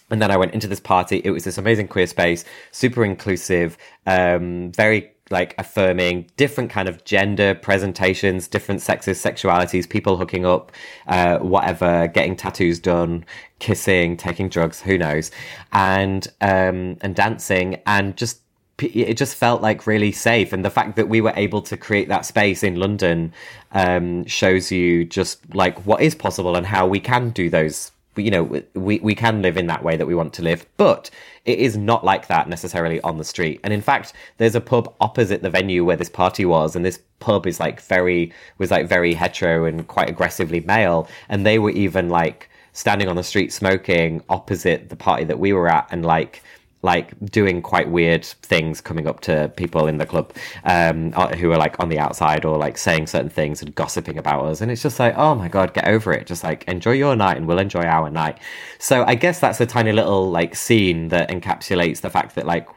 Speaker 1: And then I went into this party. It was this amazing queer space, super inclusive, um, very like affirming, different kind of gender presentations, different sexes, sexualities, people hooking up, uh, whatever, getting tattoos done, kissing, taking drugs, who knows, and um, and dancing, and just it just felt like really safe and the fact that we were able to create that space in london um, shows you just like what is possible and how we can do those you know we, we can live in that way that we want to live but it is not like that necessarily on the street. And in fact there's a pub opposite the venue where this party was and this pub is like very was like very hetero and quite aggressively male. And they were even like standing on the street smoking opposite the party that we were at and like like doing quite weird things coming up to people in the club um, who are like on the outside or like saying certain things and gossiping about us. And it's just like oh my god get over it. Just like enjoy your night and we'll enjoy our night. So i guess that's a tiny little like scene that encapsulates the fact that like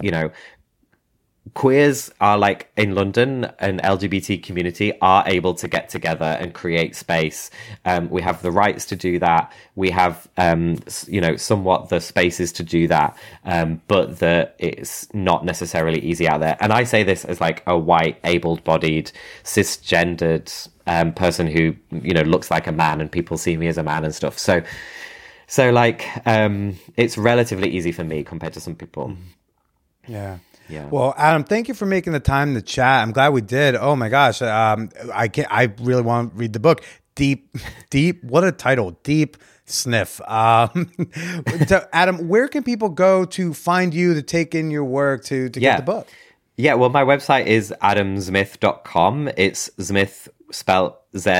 Speaker 1: you know queers are like in London, an LGBT community are able to get together and create space. Um, we have the rights to do that. We have, um, you know, somewhat the spaces to do that, um, but that it's not necessarily easy out there. And I say this as like a white, able-bodied, cisgendered um, person who, you know, looks like a man, and people see me as a man and stuff. So. So like um it's relatively easy for me compared to some people.
Speaker 3: Yeah.
Speaker 1: Yeah.
Speaker 3: Well, Adam, thank you for making the time to chat. I'm glad we did. Oh my gosh, um, I can not I really want to read the book. Deep, deep. What a title! Deep sniff. Um, so Adam, where can people go to find you to take in your work to to
Speaker 1: Yeah.
Speaker 3: get the book?
Speaker 1: Yeah, well, my website is adamzmith.com. It's Smith spelled Z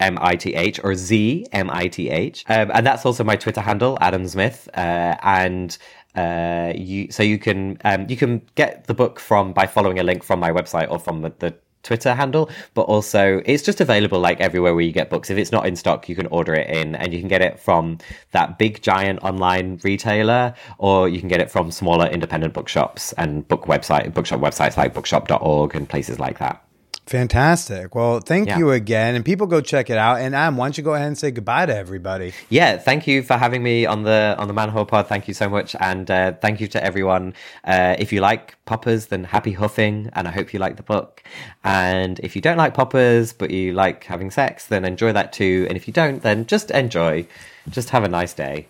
Speaker 1: M I T H or Z M I T H. Um, and that's also my Twitter handle, Adam Zmith. Uh, and uh, you, so you can um, you can get the book from by following a link from my website or from the, the Twitter handle, but also it's just available like everywhere where you get books. If it's not in stock, you can order it in, and you can get it from that big giant online retailer, or you can get it from smaller independent bookshops and book website bookshop websites like bookshop.org and places like that.
Speaker 3: Fantastic. Well, thank
Speaker 1: Yeah.
Speaker 3: you again, and people go check it out. And Adam, why don't you go ahead and say goodbye to everybody?
Speaker 1: Yeah, thank you for having me on the on the Manwhore Pod. Thank you so much, and uh, thank you to everyone. Uh, if you like poppers, then happy huffing, and I hope you like the book. And if you don't like poppers, but you like having sex, then enjoy that too. And if you don't, then just enjoy. Just have a nice day.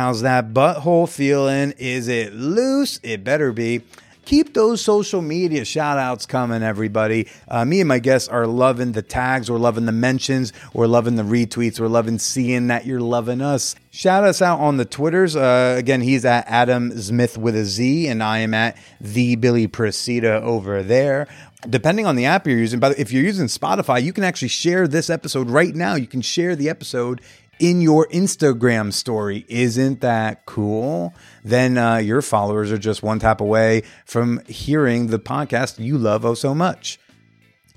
Speaker 3: How's that butthole feeling? Is it loose? It better be. keep those social media shout outs coming, everybody. Uh, me and my guests are loving the tags, we're loving the mentions, we're loving the retweets, we're loving seeing that you're loving us. Shout us out on the Twitters. Uh, again, he's at Adam Smith with a Z, and I am at the Billy Procida over there depending on the app you're using, but if you're using Spotify, you can actually share this episode right now. You can share the episode in your Instagram story. Isn't that cool? Then uh, your followers are just one tap away from hearing the podcast you love oh so much.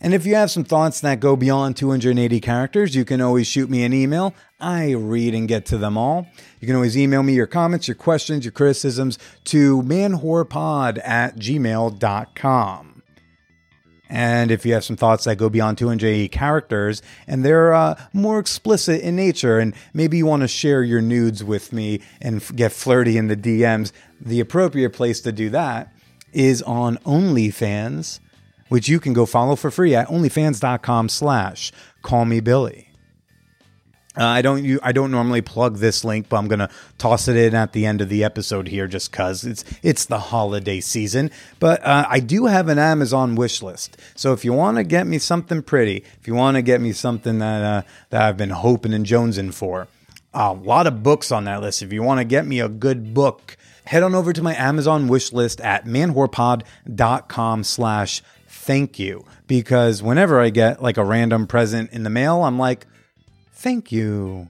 Speaker 3: And if you have some thoughts that go beyond 280 characters, you can always shoot me an email. I read and get to them all. You can always email me your comments, your questions, your criticisms to manwhorepod at gmail.com. And if you have some thoughts that go beyond 280 characters and they're uh, more explicit in nature, and maybe you want to share your nudes with me and f- get flirty in the DMs, the appropriate place to do that is on OnlyFans, which you can go follow for free at onlyfans.com slash call me Billy. Uh, I don't you I don't normally plug this link, but I'm gonna toss it in at the end of the episode here, just cause it's it's the holiday season. But uh, I do have an Amazon wish list, so if you want to get me something pretty, if you want to get me something that uh, that I've been hoping and jonesing for, a lot of books on that list. If you want to get me a good book, head on over to my Amazon wish list at manwhorepod.com slash thank you. Because whenever I get like a random present in the mail, I'm like Thank you.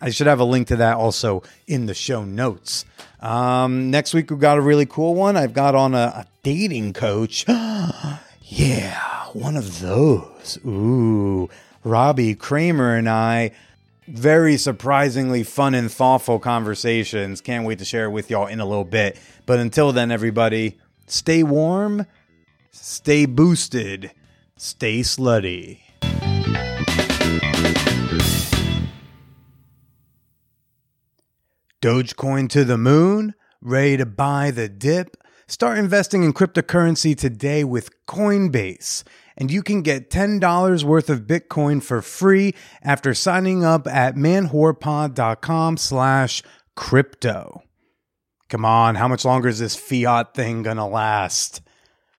Speaker 3: I should have a link to that also in the show notes. Um, next week, we've got a really cool one. I've got on a, a dating coach. yeah, one of those. Ooh, Robbie Kramer and I. Very surprisingly fun and thoughtful conversations. Can't wait to share it with y'all in a little bit. But until then, everybody, stay warm, stay boosted, stay slutty. Dogecoin to the moon? Ready to buy the dip? Start investing in cryptocurrency today with Coinbase. And you can get $10 worth of Bitcoin for free after signing up at manwhorepod.com slash crypto. Come on, how much longer is this fiat thing gonna last?